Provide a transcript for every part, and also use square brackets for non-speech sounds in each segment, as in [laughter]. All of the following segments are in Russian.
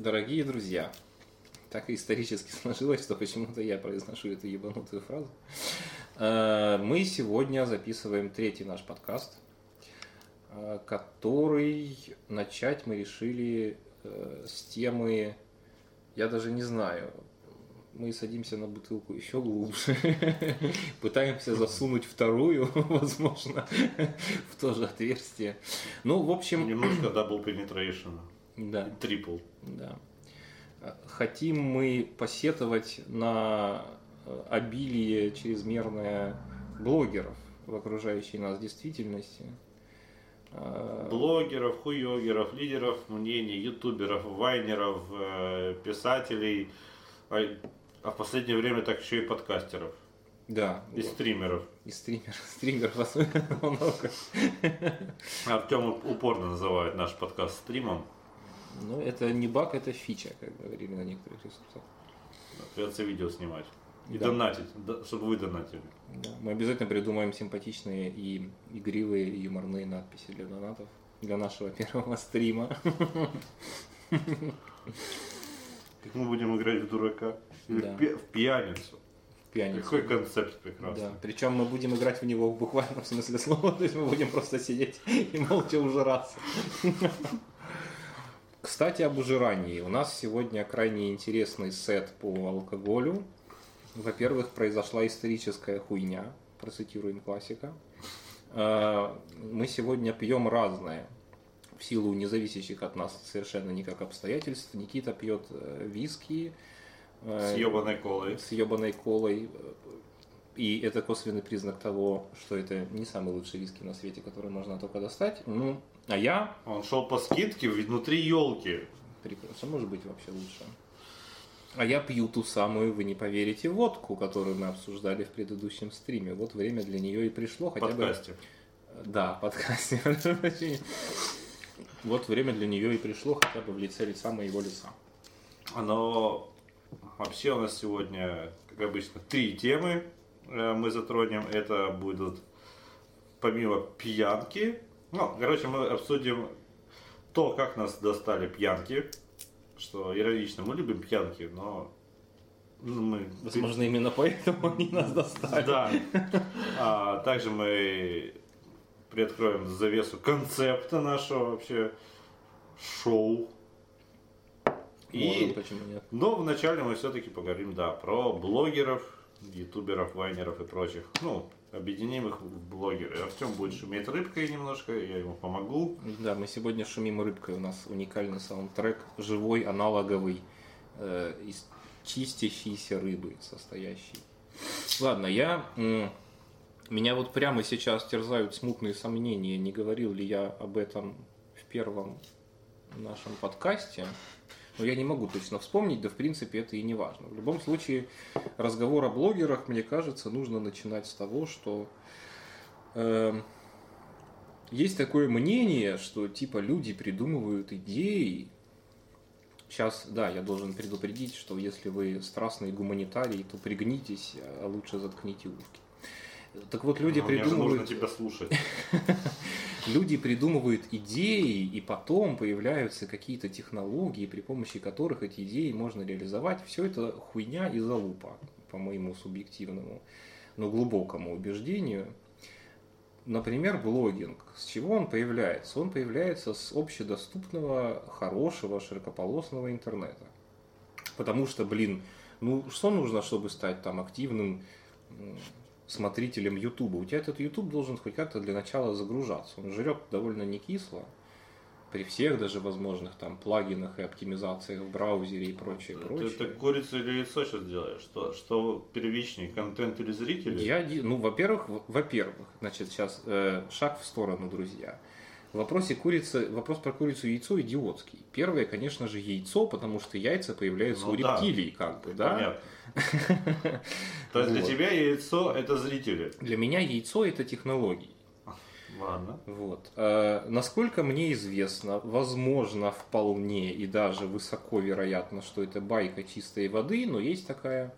Дорогие друзья, так и исторически [laughs] сложилось, что почему-то я произношу эту ебанутую фразу. Э, мы сегодня записываем третий наш подкаст, э, который начать мы решили э, с темы, я даже не знаю, мы садимся на бутылку еще глубже, [laughs] пытаемся засунуть вторую, [laughs] возможно, в то же отверстие. Ну, в общем... Немножко double penetration. Да. Трипл. Да. Хотим мы посетовать на обилие чрезмерное блогеров в окружающей нас действительности. Блогеров, хуёгеров, лидеров мнений, ютуберов, вайнеров, э, писателей, а, а в последнее время так еще и подкастеров. Да. И стримеров. И стримеров. [laughs] Стримеров особенно [laughs] много. Артем упорно называет наш подкаст стримом. Ну, это не баг, это фича, как говорили на некоторых ресурсах. Придется видео снимать. И Да. донатить, чтобы вы донатили. Да. Мы обязательно придумаем симпатичные и игривые и юморные надписи для донатов. Для нашего [laughs] первого стрима. Как мы будем играть в дурака? Или Да. в, пи- в пьяницу. В пьяницу. Какой концепт прекрасный. Да. Причем мы будем играть в него в буквальном [laughs] смысле слова, то есть мы будем просто сидеть [laughs] и молча ужираться. Кстати, об ужирании. У нас сегодня крайне интересный сет по алкоголю. Во-первых, произошла историческая хуйня, процитируем классика. Э, Мы сегодня пьем разное в силу независящих от нас совершенно никак обстоятельств. Никита пьет э, виски. э, С ебаной колой. с ебаной колой. И это косвенный признак того, что это не самый лучший виски на свете, который можно только достать. Ну, а я, Он шел по скидке внутри елки. прекрасно, может быть вообще лучше. А я пью ту самую, вы не поверите, водку, которую мы обсуждали в предыдущем стриме. Вот время для нее и пришло. Хотя подкасте. бы... Да, подкасте. [laughs] Вот время для нее и пришло, хотя бы в лице лица моего лица. Оно вообще у нас сегодня, как обычно, три темы э, мы затронем. Это будут помимо пьянки. Ну, короче, мы обсудим то, как нас достали пьянки. Что иронично, мы любим пьянки, но мы Возможно, именно поэтому они нас достали. Да. А также мы приоткроем завесу концепта нашего вообще шоу. Можем, И, почему нет? но вначале мы все-таки поговорим, да, про блогеров, ютуберов, вайнеров и прочих. Ну, объединим их в блогеры. Артем будет шуметь рыбкой немножко, я ему помогу. Да, мы сегодня шумим рыбкой. У нас уникальный саундтрек, живой, аналоговый, э, из чистящейся рыбы состоящий. Ладно, я... Меня вот прямо сейчас терзают смутные сомнения, не говорил ли я об этом в первом нашем подкасте. Но я не могу точно вспомнить, да в принципе это и не важно. В любом случае, разговор о блогерах, мне кажется, нужно начинать с того, что эм, есть такое мнение, что типа люди придумывают идеи. Сейчас, да, я должен предупредить, что если вы страстный гуманитарий, то пригнитесь, а лучше заткните ушки. Так вот, люди же придумывают... нужно тебя слушать. [laughs] Люди придумывают идеи, и потом появляются какие-то технологии, при помощи которых эти идеи можно реализовать. Все это хуйня и залупа, по моему субъективному, но глубокому убеждению. Например, блогинг. С чего он появляется? Он появляется с общедоступного, хорошего, широкополосного интернета. Потому что, блин, ну что нужно, чтобы стать там активным смотрителем Ютуба? У тебя этот Ютуб должен хоть как-то для начала загружаться. Он жрет довольно не кисло. При всех даже возможных там плагинах и оптимизациях в браузере и прочее, Ты, прочее. ты курицу или яйцо сейчас делаешь? Что, что первичнее, контент или зрители? Я, ну, во-первых, во-первых, значит, сейчас э, шаг в сторону, друзья. В вопросе курицы, вопрос про курицу и яйцо идиотский. Первое, конечно же, яйцо, потому что яйца появляются Ну у да. рептилий, как бы, да? Понятно. [laughs] То есть для тебя яйцо это зрители. Для меня яйцо это технологии. Ладно. Вот. Э, насколько мне известно, возможно, вполне и даже высоко вероятно, что это байка чистой воды, но есть такая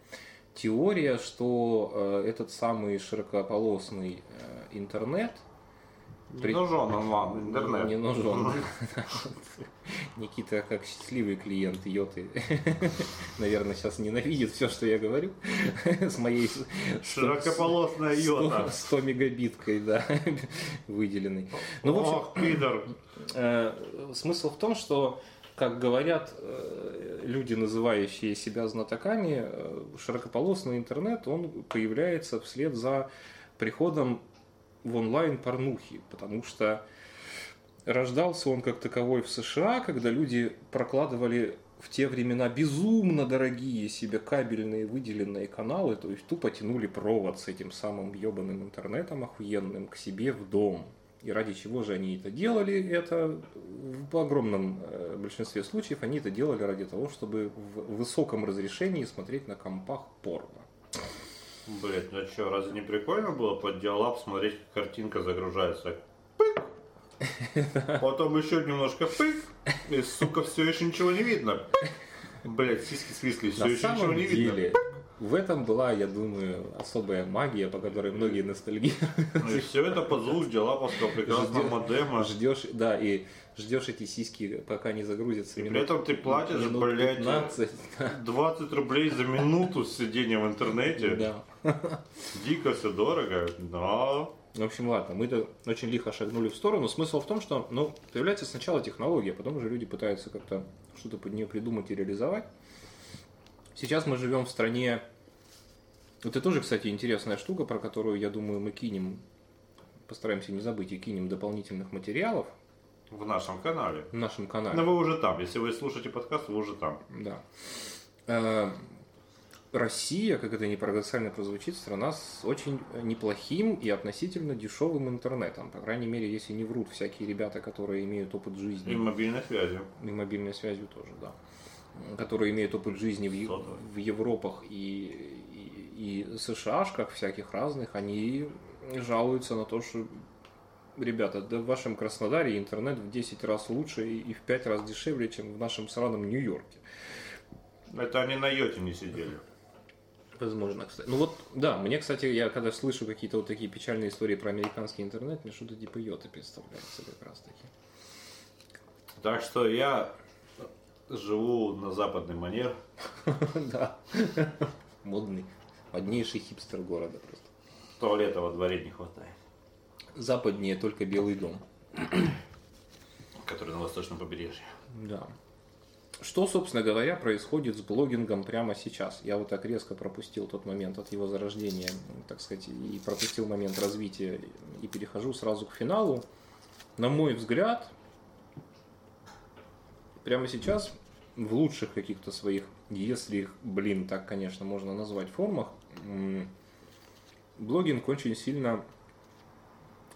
теория, что э, этот самый широкополосный э, интернет Не При- нужен он вам интернет. Не нужен. [laughs] Никита, как счастливый клиент Йоты, [laughs] наверное, сейчас ненавидит все, что я говорю, [laughs] с моей Широкополосная йота. 100 мегабиткой, да, выделенной. Ну, в общем, Ох, пидор. Э, Смысл в том, что, как говорят э, люди, называющие себя знатоками, э, широкополосный интернет, он появляется вслед за приходом в онлайн порнухи, потому что рождался он как таковой в США, когда люди прокладывали в те времена безумно дорогие себе кабельные выделенные каналы, то есть тупо тянули провод с этим самым ебаным интернетом охуенным к себе в дом. И ради чего же они это делали? Это в огромном э, большинстве случаев они это делали ради того, чтобы в высоком разрешении смотреть на компах порно. Блять, ну что, разве не прикольно было под диалаб смотреть, как картинка загружается? Пык! Потом еще немножко пык, и, сука, все еще ничего не видно. Блять, сиськи свисли, все На еще ничего самом не видно. деле, в этом была, я думаю, особая магия, по которой многие ностальгируют. Ну И все это под звук диалаповского прекрасного Ждё- модема. Ждешь, да, и ждешь эти сиськи, пока не загрузятся. И при этом ты платишь, минут блядь, 15. 20 рублей за минуту сидения в интернете. Да. Дико все дорого. Да. В общем, ладно, мы-то очень лихо шагнули в сторону. Смысл в том, что ну, появляется сначала технология, потом уже люди пытаются как-то что-то под нее придумать и реализовать. Сейчас мы живем в стране... Это тоже, кстати, интересная штука, про которую, я думаю, мы кинем, постараемся не забыть и кинем дополнительных материалов В нашем канале. в нашем канале. Но вы уже там. Если вы слушаете подкаст, вы уже там. Да. Э, Россия, как это не парадоксально прозвучит, страна с очень неплохим и относительно дешевым интернетом. По крайней мере, если не врут всякие ребята, которые имеют опыт жизни, И мобильной связи. и мобильной связью тоже, да, которые имеют опыт жизни в, Е- в Европах и, и, и США-шках всяких разных, они жалуются на то, что Ребята, да в вашем Краснодаре интернет в 10 раз лучше и и в 5 раз дешевле, чем в нашем сраном Нью-Йорке. Это они на йоте не сидели. Возможно, кстати. Ну вот, да, мне, кстати, я когда слышу какие-то вот такие печальные истории про американский интернет, мне что-то типа йоты представляется как раз таки. Так что я живу на западный манер. [laughs] Да. Модный. Моднейший хипстер города просто. Туалета во дворе не хватает. Западнее только Белый дом. Который на восточном побережье. Да. Что, собственно говоря, происходит с блогингом прямо сейчас? Я вот так резко пропустил тот момент от его зарождения, так сказать, и пропустил момент развития, и перехожу сразу к финалу. На мой взгляд, прямо сейчас в лучших каких-то своих, если их, блин, так, конечно, можно назвать формах, блогинг очень сильно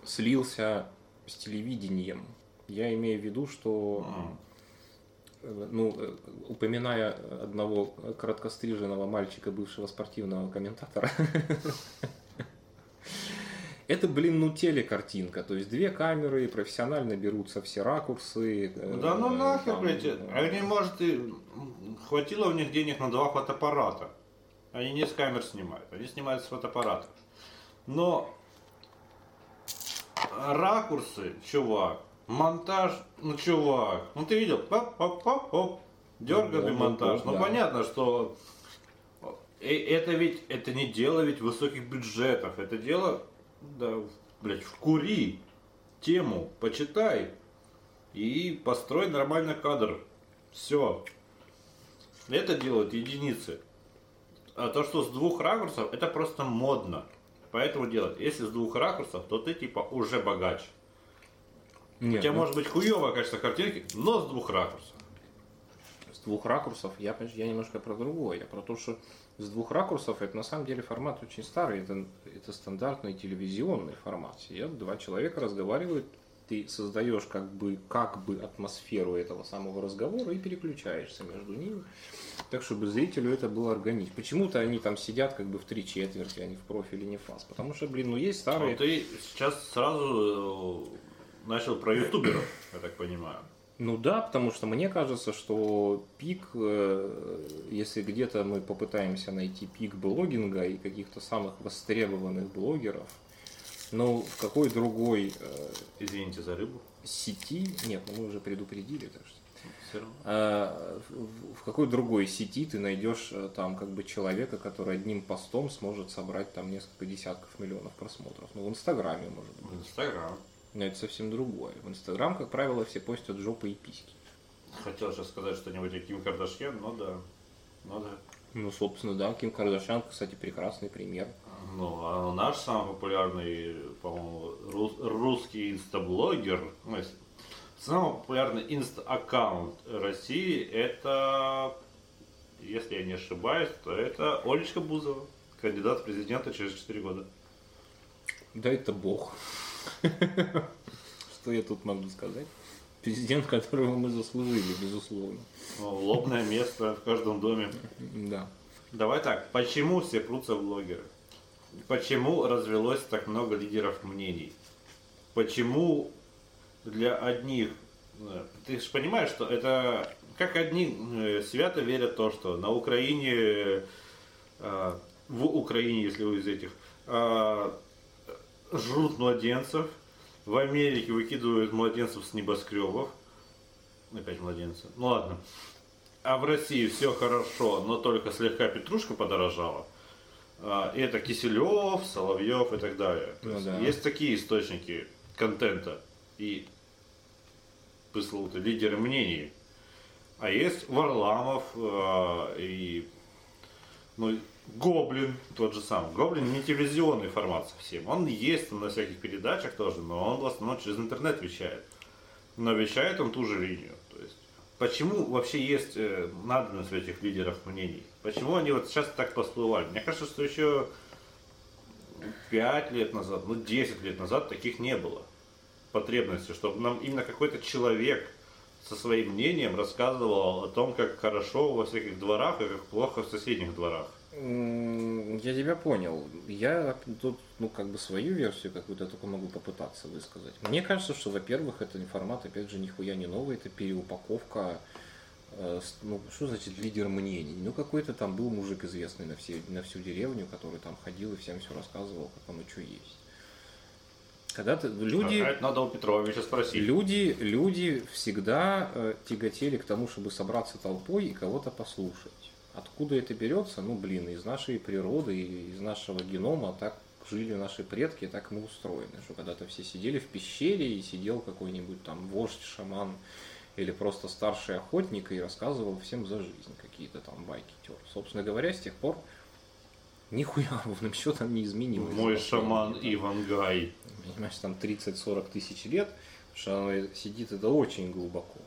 слился с телевидением. Я имею в виду, что. Э, ну, э, упоминая одного короткостриженного мальчика, бывшего спортивного комментатора, [laughs] это, блин, ну телекартинка, то есть две камеры, профессионально берутся все ракурсы. э, Да ну нахер, там, блядь. э, Они, может, и хватило у них денег на два фотоаппарата. Они не с камер снимают, они снимают с фотоаппаратов. Но ракурсы, чувак, монтаж, ну чувак, ну ты видел, оп, оп, оп, оп, дерганный Ну, монтаж. ну, Ну да. понятно, что э, это ведь, это не дело ведь высоких бюджетов, это дело, да, блядь, вкури тему, почитай и построй нормальный кадр. Все. Это делают единицы. А то, что с двух ракурсов, это просто модно. Поэтому делать. Если с двух ракурсов, то ты типа уже богач. Нет, У тебя ну, может быть хуевое качество картинки, но с двух ракурсов. с двух ракурсов, я, я немножко про другое. Я про то, что с двух ракурсов это на самом деле формат очень старый. Это, это стандартный телевизионный формат. Сидят два человека, разговаривают, ты создаешь как бы, как бы атмосферу этого самого разговора и переключаешься между ними. Так, чтобы зрителю это было органично. Почему-то они там сидят как бы в три четверти, а не в профиле, не в фас. Потому что, блин, ну есть старые... А ты сейчас сразу э, начал про ютуберов, я так понимаю. Ну да, потому что мне кажется, что пик, э, если где-то мы попытаемся найти пик блогинга и каких-то самых востребованных блогеров, Ну, в какой другой э, Извините за рыбу. сети, нет, ну мы уже предупредили, так что Все равно. А, в- в какой другой сети ты найдешь там как бы человека, который одним постом сможет собрать там несколько десятков миллионов просмотров? Ну, в Инстаграме, может быть. В Инстаграм. Но это совсем другое. В Инстаграм, как правило, все постят жопы и письки. Хотел сейчас сказать что-нибудь о Ким Кардашьян, но да. Ну да. Ну, собственно, да, Ким Кардашьян, кстати, прекрасный пример. Ну, а наш самый популярный, по-моему, рус- русский инстаблогер, ну, если- самый популярный инста-аккаунт России, это, если я не ошибаюсь, то это Олечка Бузова, кандидат в президенты через 4 года. Да это бог. Что я тут могу сказать? Президент, которого мы заслужили, безусловно. Лобное место в каждом доме. Да. Давай так, почему все прутся в блогеры? Почему развелось так много лидеров мнений? Почему для одних... э, Ты же понимаешь, что это... Как одни э, свято верят в то, что на Украине... э, В Украине, если вы из этих... Жрут младенцев. В Америке выкидывают младенцев с небоскребов. Опять младенцы. Ну ладно. А в России все хорошо, но только слегка петрушка подорожала. А, И это Киселев, Соловьев и так далее. Ну есть, да. есть такие источники контента и пресловутые лидеры мнений. А есть Варламов а, и ну, Гоблин тот же самый. Гоблин не телевизионный формат совсем. Он есть на всяких передачах тоже, но он в основном через интернет вещает. Но вещает он ту же линию. То есть, почему вообще есть э, надобность в этих лидерах мнений? Почему они вот сейчас так всплывали? Мне кажется, что еще 5 лет назад, ну 10 лет назад таких не было потребности, чтобы нам именно какой-то человек со своим мнением рассказывал о том, как хорошо во всяких дворах и как плохо в соседних дворах. Я тебя понял. Я тут, ну, как бы свою версию какую-то только могу попытаться высказать. Мне кажется, что, во-первых, это формат, опять же, нихуя не новый, это переупаковка, э, ну, что значит лидер мнений? Ну, какой-то там был мужик известный на, все, на всю деревню, который там ходил и всем все рассказывал, как оно что есть. Когда ты, люди... А надо у Петровича спросить. Люди, люди всегда э, тяготели к тому, чтобы собраться толпой и кого-то послушать. Откуда это берется? Ну, блин, из нашей природы, из нашего генома так жили наши предки, так мы устроены, что когда-то все сидели в пещере и сидел какой-нибудь там вождь, шаман или просто старший охотник и рассказывал всем за жизнь какие-то там байки тер. Собственно говоря, с тех пор нихуя [laughs] ровным счетом не изменилось. Мой шаман там, Ивангай. понимаешь, там 30-40 тысяч лет, что оно сидит это очень глубоко.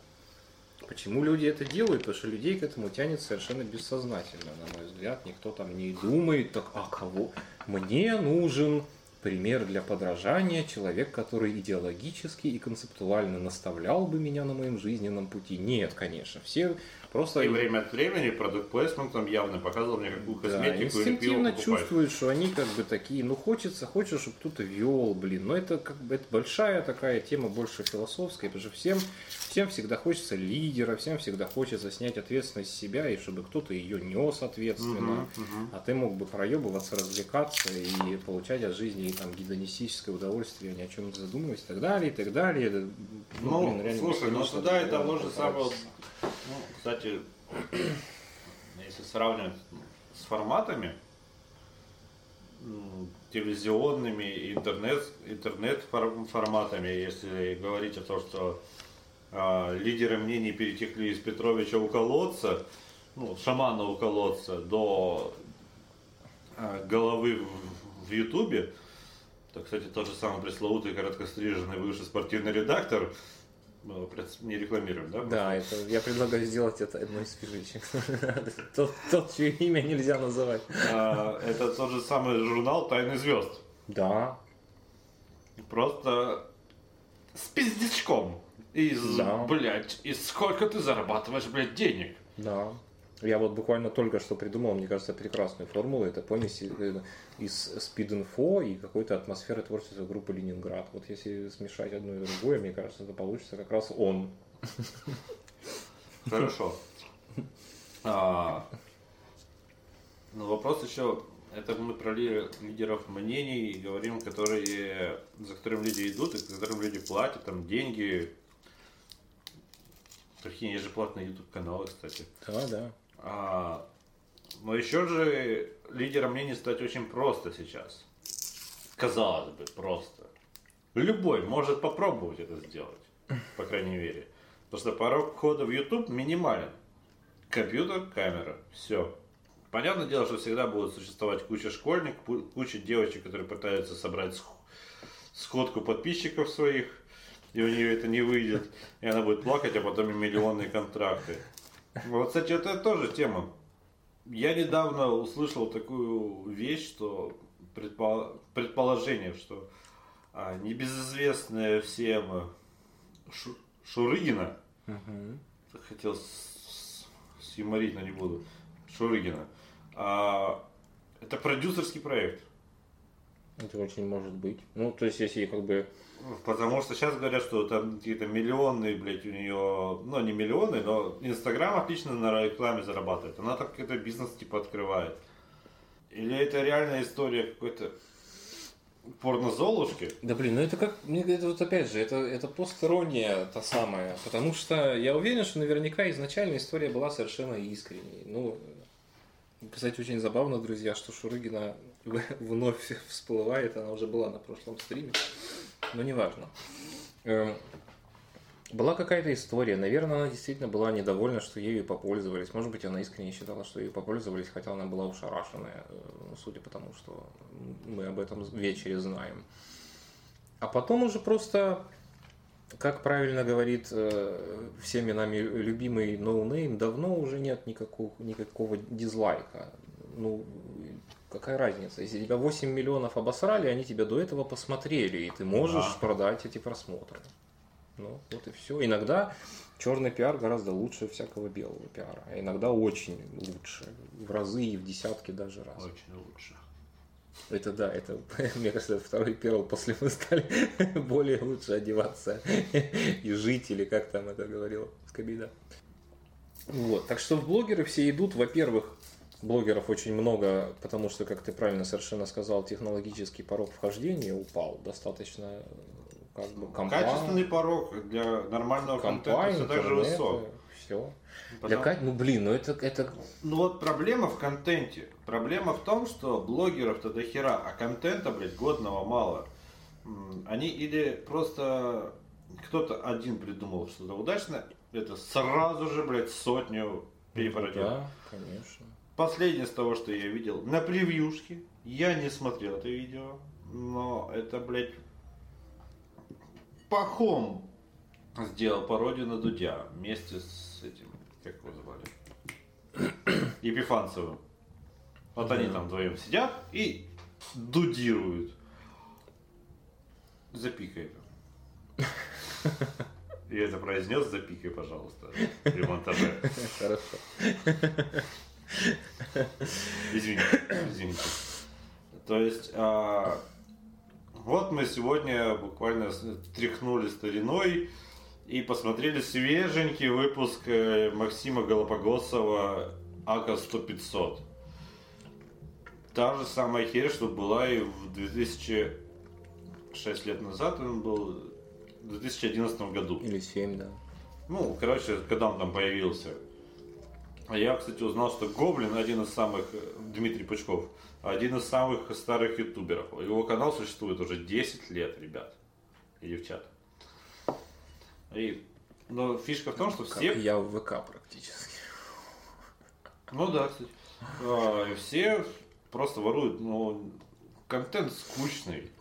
Почему люди это делают? Потому что людей к этому тянет совершенно бессознательно, на мой взгляд. Никто там не думает, так, а кого? Мне нужен пример для подражания, человек, который идеологически и концептуально наставлял бы меня на моем жизненном пути. Нет, конечно, все просто... И время от времени продукт плейсментом явно показывал мне, какую Да, косметику или пиво чувствуют, что они как бы такие, ну хочется, хочется, чтобы кто-то вел, блин. Но это как бы это большая такая тема, больше философская, потому что всем, всем всегда хочется лидера, всем всегда хочется снять ответственность с себя, и чтобы кто-то ее нес ответственно. А ты мог бы проебываться, развлекаться и получать от жизни там гедонистическое удовольствие, ни о чем не задумываясь, и так далее, и так далее. Это, Ну, блин, слушай, ну и разговор того же самого, ну, кстати, если сравнивать с форматами, телевизионными, интернет, интернет фор- форматами, если говорить о том, что а, лидеры мнений перетекли из Петровича у колодца, ну, шамана у колодца, до а, головы в Ютубе, то, кстати, тот же самый пресловутый короткостриженный бывший спортивный редактор, мы не рекламируем, да? Да, это, я предлагаю сделать это одной из фишечек. [laughs] Тот, тот, чье имя нельзя называть. А, Это тот же самый журнал «Тайны звезд». Да, Просто с пиздечком. Из, Да. блядь, и сколько ты зарабатываешь, блядь, денег? да. Я вот буквально только что придумал, мне кажется, прекрасную формулу. Это помесь э, из спид-инфо и какой-то атмосферы творчества группы Ленинград. Вот если смешать одно и другое, мне кажется, это получится как раз он. [laughs] Хорошо. А, ну, вопрос еще Это мы про лидеров мнений говорим, которые, за которым люди идут, и за которым люди платят, там деньги. Такие есть же платные YouTube каналы, кстати. Да, да. А, но еще же лидером мнений стать очень просто сейчас. Казалось бы, просто. Любой может попробовать это сделать, по крайней мере. Потому что порог входа в YouTube минимален. Компьютер, камера, все. Понятное дело, что всегда будет существовать куча школьников, куча девочек, которые пытаются собрать сходку подписчиков своих, и у нее это не выйдет, и она будет плакать, а потом и миллионные контракты. Вот, кстати, это тоже тема. Я недавно услышал такую вещь, что предположение, что а, небезызвестная всем Шу, Шурыгина, угу. хотел с, с юморить, но не буду, Шурыгина, а, это продюсерский проект. Это очень может быть. Ну, то есть, если как бы... Потому что сейчас говорят, что там какие-то миллионы, блядь, у нее, ну, не миллионы, но Инстаграм отлично на рекламе зарабатывает. Она так какой-то бизнес типа открывает. Или это реальная история какой-то порно-золушки? Да блин, ну это как, мне это вот опять же, это, это посторонняя та самая, потому что я уверен, что наверняка изначально история была совершенно искренней. Ну, кстати, очень забавно, друзья, что Шурыгина вновь всплывает, она уже была на прошлом стриме, но неважно. Эм, была какая-то история, наверное, она действительно была недовольна, что ею попользовались. Может быть, она искренне считала, что ею попользовались, хотя она была ушарашенная, э, судя по тому, что мы об этом вечере знаем. А потом уже просто как правильно говорит э, всеми нами любимый ноунейм, давно уже нет никакого, никакого дизлайка. Ну, какая разница? Если тебя 8 миллионов обосрали, они тебя до этого посмотрели, и ты можешь да. продать эти просмотры. Ну, вот и все. Иногда черный пиар гораздо лучше всякого белого пиара. А иногда очень лучше. В разы и в десятки даже раз. Очень лучше. Это да, это, [laughs] мне кажется, это второй перл, после мы стали [laughs] более лучше одеваться [laughs] и жить, или как там это говорил Скобида. Вот, так что в блогеры все идут, во-первых, блогеров очень много, потому что, как ты правильно совершенно сказал, технологический порог вхождения упал достаточно как бы компания. Качественный порог для нормального компании, контента все так же высок. Все. Потому... Для, ну блин, ну это, это... Ну вот проблема в контенте. Проблема в том, что блогеров-то до хера, а контента, блядь, годного мало. Они или просто кто-то один придумал что-то удачно, это сразу же, блядь, сотню перепродел. Да, конечно. Последнее с того, что я видел на превьюшке, я не смотрел это видео, но это, блядь, Пахом сделал пародию на Дудя вместе с этим, как его звали, [coughs] Епифанцевым. Вот они там вдвоем сидят и дудируют. Запикай. И [laughs] это произнес, запикай, пожалуйста, при [laughs] монтаже. Хорошо. Извините, извините. То есть, а, вот мы сегодня буквально тряхнули стариной и посмотрели свеженький выпуск э, Максима Голопогосова АК 100-500. Та же самая херь, что была и в 2006 лет назад, он был в 2011 году. Или 7, да. Ну, короче, когда он там появился. А я, кстати, узнал, что Гоблин один из самых, э, Дмитрий Пучков, один из самых старых ютуберов. Его канал существует уже 10 лет, ребят и девчат. И, но фишка в том, что все... Я в ВК практически. Ну да, кстати. А, все просто воруют, ну, контент скучный.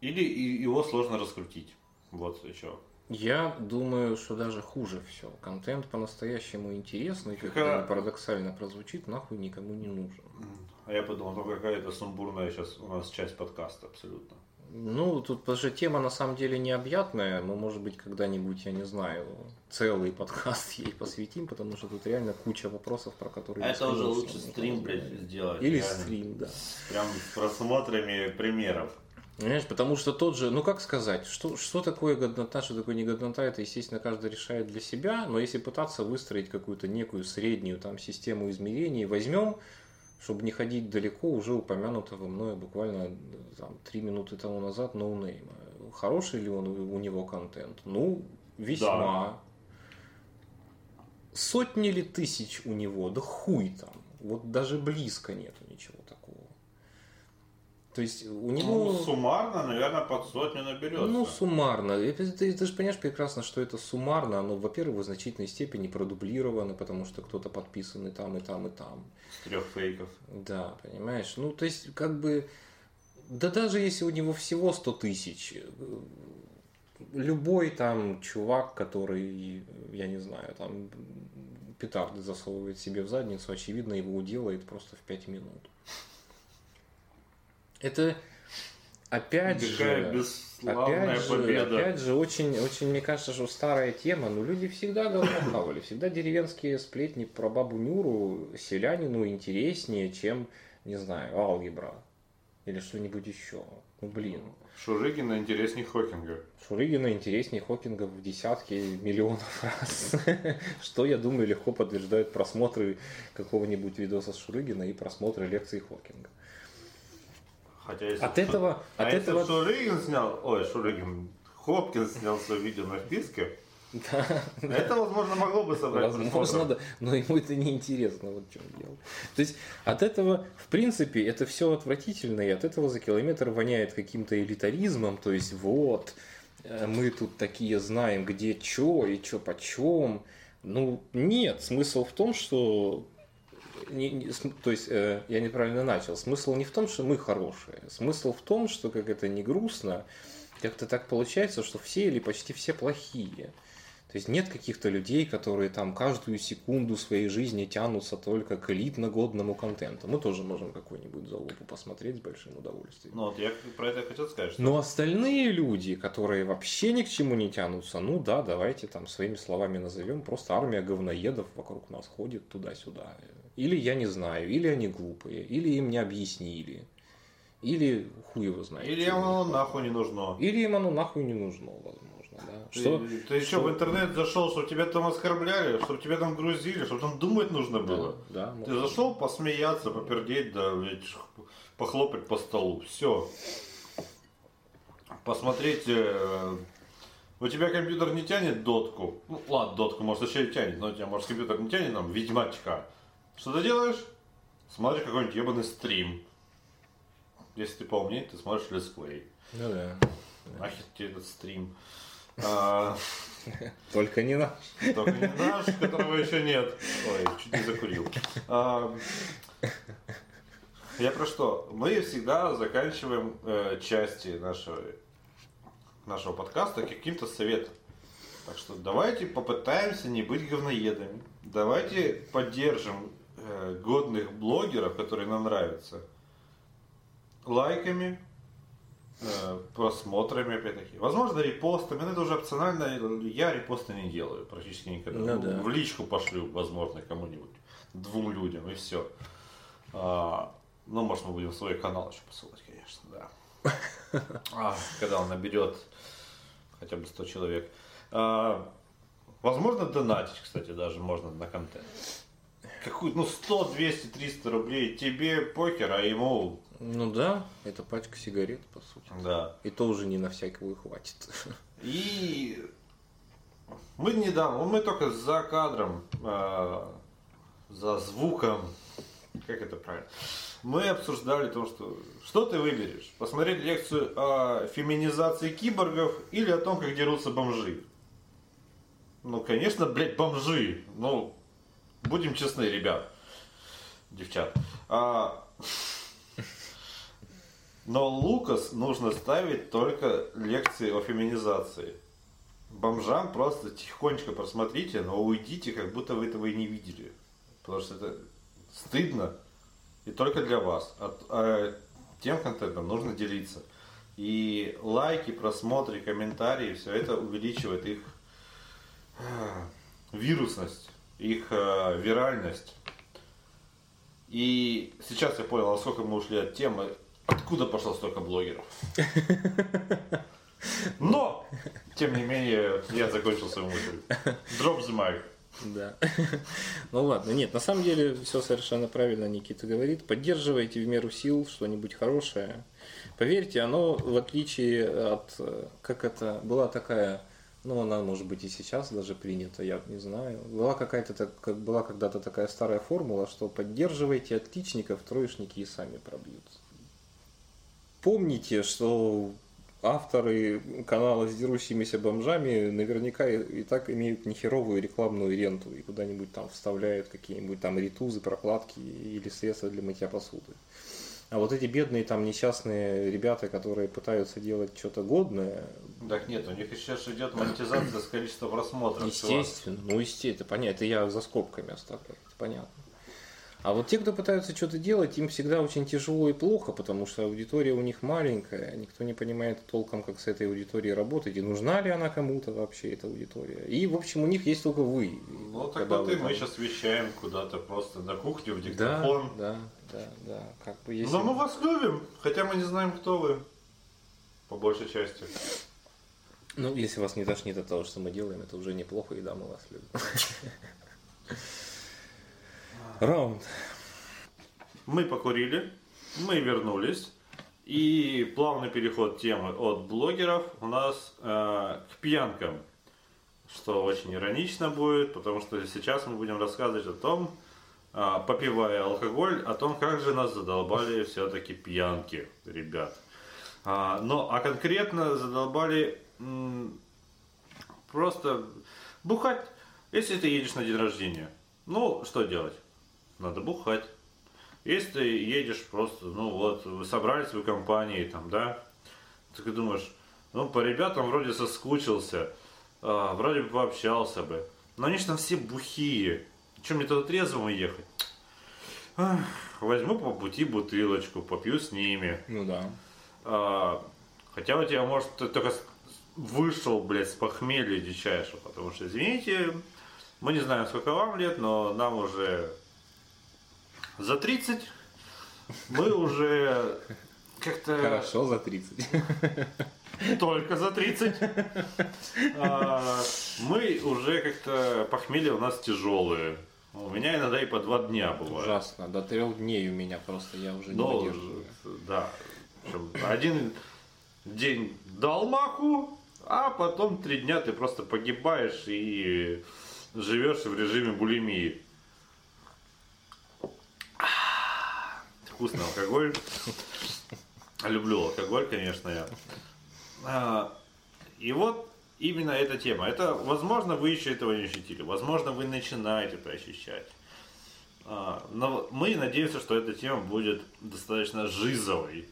Или его сложно раскрутить. Вот еще. Я думаю, что даже хуже все. Контент по-настоящему интересный, как это парадоксально прозвучит, нахуй никому не нужен. А я подумал, ну какая-то сумбурная сейчас у нас часть подкаста абсолютно. Ну, тут же тема на самом деле необъятная. Мы, может быть, когда-нибудь, я не знаю, целый подкаст ей посвятим, потому что тут реально куча вопросов, про которые... А это уже лучше стрим, блядь, сделать. Или реально. стрим, да. Прям с просмотрами примеров. Понимаешь, потому что тот же, ну как сказать, что, что такое годнота, что такое негоднота, это, естественно, каждый решает для себя, но если пытаться выстроить какую-то некую среднюю там систему измерений, возьмем чтобы не ходить далеко, уже упомянутого мною буквально там, три минуты тому назад ноунейма. Хороший ли он у него контент? Ну, весьма. Сотни ли тысяч у него? Да хуй там. Вот даже близко нету ничего. То есть у него... Ну, суммарно, наверное, под сотню наберется. Ну, суммарно. Ты, ты же понимаешь прекрасно, что это суммарно. Оно, во-первых, в значительной степени продублировано, потому что кто-то подписан и там, и там, и там. С трех фейков. Да, понимаешь? Ну, то есть, как бы... Да даже если у него всего 100 тысяч, э, любой там чувак, который, я не знаю, там петарды засовывает себе в задницу, очевидно, его уделает просто в 5 минут. Это опять же... Опять же, опять же, очень, очень, мне кажется, что старая тема, но люди всегда говно хавали, всегда деревенские сплетни про бабу Нюру селянину интереснее, чем, не знаю, алгебра или что-нибудь еще. Ну, блин, Шурыгина интереснее Хокинга. Шурыгина интереснее Хокинга в десятки миллионов раз. [laughs] Что, я думаю, легко подтверждают просмотры какого-нибудь видоса с Шурыгина и просмотры лекций Хокинга. Хотя если От этого- а от если этого- Шурыгин снял, ой, Шурыгин, Хопкинс снял свое видео на вписке, [laughs] это, возможно, могло бы собрать Возможно, да, но ему это не интересно, вот в чем дело. То есть от этого, в принципе, это все отвратительно, и от этого за километр воняет каким-то элитаризмом, то есть вот, э, мы тут такие знаем, где что и что почем. Ну, нет, смысл в том, что не- не- то есть э, я неправильно начал. Смысл не в том, что мы хорошие. Смысл в том, что как это не грустно, как-то так получается, что все или почти все плохие. То есть нет каких-то людей, которые там каждую секунду своей жизни тянутся только к элитно-годному контенту. Мы тоже можем какую-нибудь залупу посмотреть с большим удовольствием. Ну вот я про это хотел сказать, что Но остальные люди, которые вообще ни к чему не тянутся, ну да, давайте там своими словами назовем, просто армия говноедов вокруг нас ходит туда-сюда. Или я не знаю, или они глупые, или им не объяснили, или хуй его знает. или чего. оно нахуй не нужно. Или им оно нахуй не нужно, возможно, да. Ты, Что? ты еще что- в интернет зашел, чтобы тебя там оскорбляли, чтобы тебя там грузили, чтобы там думать нужно было. Да, Ты может. зашел посмеяться, попердеть, да, блядь, похлопать по столу. Все. Посмотреть. э, у тебя компьютер не тянет дотку. Ну, ладно, дотку, может, еще и тянет, но у тебя, может, компьютер не тянет нам ведьмачка. Что ты делаешь? Смотришь какой-нибудь ебаный стрим. Если ты поумнее, ты смотришь летсплей. Ну да. Нахер тебе этот стрим. [laughs] А, Только не наш. только не наш, которого еще нет. Ой, чуть не закурил. А, Я про что? Мы всегда заканчиваем э, части нашего, нашего подкаста каким-то советом. Так что давайте попытаемся не быть говноедами. Давайте поддержим годных блогеров, которые нам нравятся. Лайками, э, просмотрами, опять-таки. Возможно, репостами, но это уже опционально. Я репосты не делаю практически никогда. Ну да. В личку пошлю, возможно, кому-нибудь. Двум людям, и все. ну, может, мы будем свой канал еще посылать, конечно, да. [laughs] А, когда он наберет хотя бы 100 человек. А, возможно, донатить, кстати, даже можно на контент. Какую, ну, 100, 200, 300 рублей тебе покер, а ему, Ну да, это пачка сигарет, по сути. да. И то уже не на всякого хватит. И мы недавно, мы только за кадром, э, за звуком, как это правильно, мы обсуждали то, что что ты выберешь? Посмотреть лекцию о феминизации киборгов или о том, как дерутся бомжи? Ну, конечно, блядь, бомжи. Ну, будем честны, ребят, девчат. А, но Лукас нужно ставить только лекции о феминизации. Бомжам просто тихонечко просмотрите, но уйдите, как будто вы этого и не видели. Потому что это стыдно и только для вас. А, а тем контентом нужно делиться. И лайки, просмотры, комментарии, все это увеличивает их э, вирусность, их э, виральность. И сейчас я понял, насколько мы ушли от темы, откуда пошло столько блогеров. Но, тем не менее, я закончил свою мысль. Drop the mic. Да. Ну ладно, нет, на самом деле все совершенно правильно Никита говорит. Поддерживайте в меру сил что-нибудь хорошее. Поверьте, оно в отличие от, э, как это, была такая, ну она может быть и сейчас даже принята, я не знаю. Была какая-то, так- как была когда-то такая старая формула, что поддерживайте отличников, троечники и сами пробьются. Помните, что авторы канала с дерущимися бомжами наверняка и, и так имеют нехеровую рекламную ренту и куда-нибудь там вставляют какие-нибудь там ритузы, прокладки или средства для мытья посуды. А вот эти бедные там несчастные ребята, которые пытаются делать что-то годное, Так нет, у них ж идет монетизация с количества просмотров. естественно, ну естественно, это понятно, это я за скобками оставляю, это понятно. А вот те, кто пытаются что-то делать, им всегда очень тяжело и плохо, потому что аудитория у них маленькая, никто не понимает толком, как с этой аудиторией работать, и нужна ли она кому-то вообще, эта аудитория. И, в общем, у них есть только вы. Ну так вот вы и мы там- сейчас вещаем куда-то просто на кухню в Да, диктофон. да, да, да, как бы если... Но мы вас любим, хотя мы не знаем, кто вы. По большей части. Ну, если вас не тошнит от того, что мы делаем, это уже неплохо, и да, мы вас любим. [laughs] Раунд. Мы покурили, мы вернулись. И плавный переход темы от блогеров у нас э, к пьянкам. Что очень иронично будет, потому что сейчас мы будем рассказывать о том, э, попивая алкоголь, о том, как же нас задолбали все-таки пьянки, ребят. А, но, а конкретно задолбали м, просто бухать, если ты едешь на день рождения. Ну, что делать? Надо бухать. Если ты едешь просто, ну вот, вы собрались в компании, там, да, ты думаешь, ну, по ребятам вроде соскучился, а, вроде бы пообщался бы. Но они же там все бухие. Чем мне туда трезвому ехать? Ах, возьму по пути бутылочку, попью с ними. Ну да. А, хотя у тебя, может, ты только вышел, блядь, с похмелья дичайшего, потому что, извините, мы не знаем, сколько вам лет, но нам уже за 30, мы уже как-то Хорошо за 30. только за 30. А, мы уже как-то похмелье у нас тяжелые. У меня иногда и по два дня бывает. Ужасно. До трех дней у меня просто я уже не Ну, выдерживаю. да. Один день дал маху, а потом три дня ты просто погибаешь и живешь в режиме булимии. Вкусный алкоголь. Люблю алкоголь, конечно, я. А, И вот именно эта тема. Это, возможно, вы еще этого не ощутили. Возможно, вы начинаете это ощущать. А, Но мы надеемся, что эта тема будет достаточно жизовой.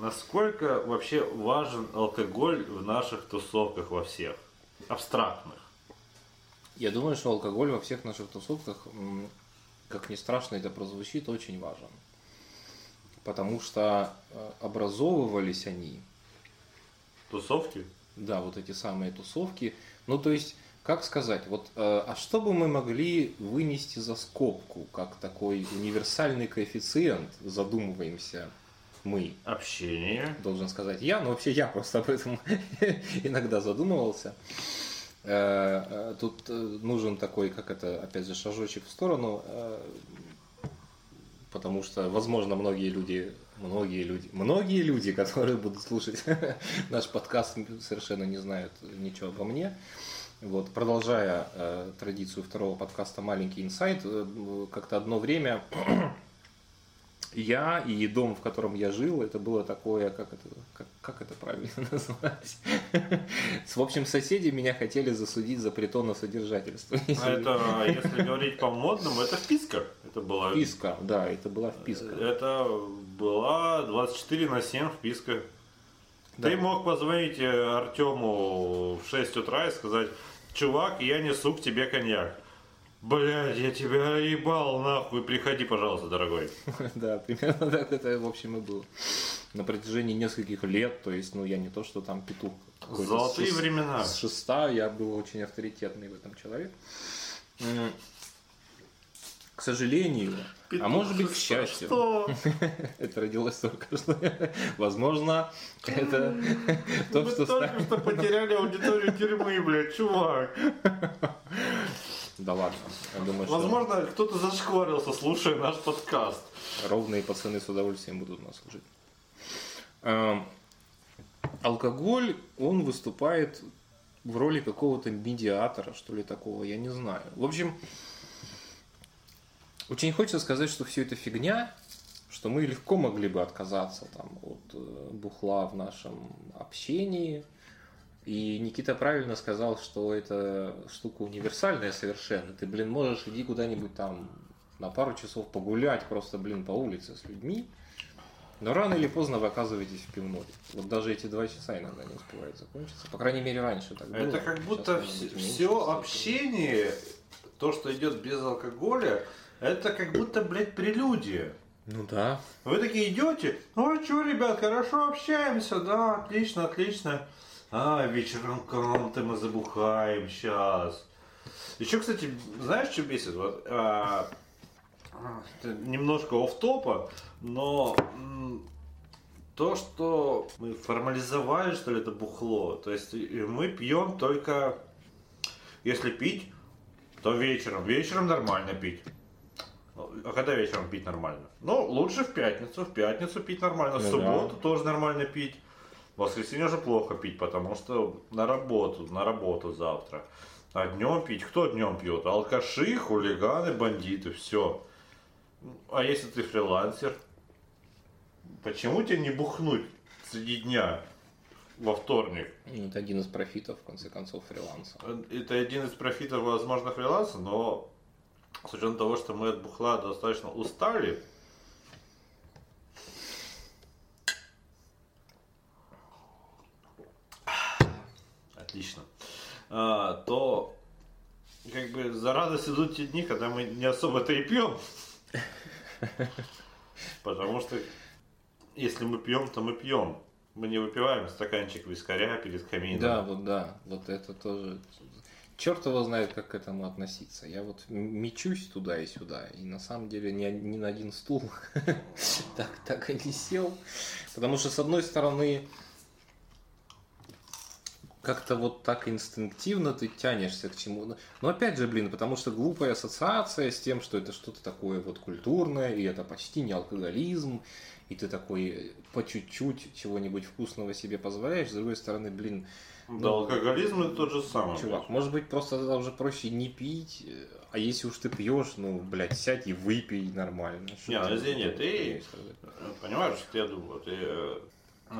Насколько вообще важен алкоголь в наших тусовках во всех? Абстрактных. Я думаю, что алкоголь во всех наших тусовках, как ни страшно это прозвучит, очень важен. Потому что э, образовывались они, Тусовки? да, вот эти самые тусовки. Ну, то есть, как сказать, вот, э, а что бы мы могли вынести за скобку, как такой универсальный коэффициент, задумываемся мы, Общение. должен сказать я, но вообще я просто об этом [laughs] иногда задумывался. Э, Тут нужен такой, как это, опять же, шажочек в сторону, потому что, возможно, многие люди, многие люди, многие люди, [laughs] которые будут слушать [laughs] наш подкаст, совершенно не знают ничего обо мне. Вот, продолжая э, традицию второго подкаста «Маленький инсайт», э, как-то одно время [clears throat] я и дом, в котором я жил, это было такое, как это, как, как это правильно [laughs] назвать? В общем, соседи меня хотели засудить за притонно-содержательство. А это, [laughs] если говорить по-модному, это вписка. Это была, Вписка, да, это была вписка. это была 24 на 7 вписка. Да. Ты мог позвонить э, Артему в 6 утра и сказать, чувак, я несу к тебе коньяк. Блядь, я тебя ебал, нахуй, приходи, пожалуйста, дорогой. [laughs] Да, примерно так это, в общем, и было. На протяжении нескольких лет, то есть, ну, я не то, что там петух. Золотые с времена. С шеста я был очень авторитетный в этом человек. К сожалению, а может быть, к счастью. Что? [laughs] Это родилось только что. [laughs] Возможно, это то, Мы что только станет... что потеряли аудиторию тюрьмы, блядь, чувак. Да ладно. Я думаю, что Возможно, кто-то зашкварился, слушая наш подкаст. ровные пацаны с удовольствием будут нас слушать. Эм, Алкоголь, он выступает в роли какого-то медиатора, что ли, такого, я не знаю. В общем, очень хочется сказать, что все это фигня, что мы легко могли бы отказаться там, от э, бухла в нашем общении. И Никита правильно сказал, что это штука универсальная совершенно. Ты, блин, можешь иди куда-нибудь там на пару часов погулять просто, блин, по улице с людьми. Но рано или поздно вы оказываетесь в пивной. Вот даже эти два часа иногда не успевают закончиться. По крайней мере, раньше так было. Это как Сейчас, будто меньше все общение, то, что идет без алкоголя, это как будто, блядь, прелюдия. Ну да. Вы такие идете, ну а что, ребят, хорошо общаемся, да, отлично, отлично. А, вечером канты мы забухаем сейчас. Еще, кстати, знаешь, что бесит? Вот, а, немножко оф топа но м, то, что мы формализовали, что ли, это бухло. То есть мы пьем только, если пить, то вечером. Вечером нормально пить. А когда вечером пить нормально? Ну, лучше в пятницу. В пятницу пить нормально. В Ну субботу тоже нормально пить. Воскресенье уже плохо пить, потому что на работу, на работу завтра. А днем пить? Кто днем пьет? Алкаши, хулиганы, бандиты, все. А если ты фрилансер? Почему тебе не бухнуть среди дня во вторник? Ну, Это один из профитов, в конце концов, фриланса. Это один из профитов, возможно, фриланса, но с учетом того, что мы от бухла достаточно устали, отлично, а, то как бы за радость идут те дни, когда мы не особо-то и пьем. Потому что если мы пьем, то мы пьем. Мы не выпиваем стаканчик вискаря перед камином. Да, вот да, вот это тоже. Черт его знает, как к этому относиться. Я вот мечусь туда и сюда, и на самом деле ни, ни на один стул [laughs] так, так и не сел. Потому что, с одной стороны, как-то вот так инстинктивно ты тянешься к чему. Но- опять же, блин, потому что глупая ассоциация с тем, что это что-то такое вот культурное, и это почти не алкоголизм, и ты такой по чуть-чуть чего-нибудь вкусного себе позволяешь. С другой стороны, блин, Да, алкоголизм это тот же самый. Чувак, может быть, просто тогда уже проще не пить, а если уж ты пьешь, ну, блядь, сядь и выпей нормально. Что Не, ну, извини, ты- сказать? Понимаешь, что я думаю? Ты, э,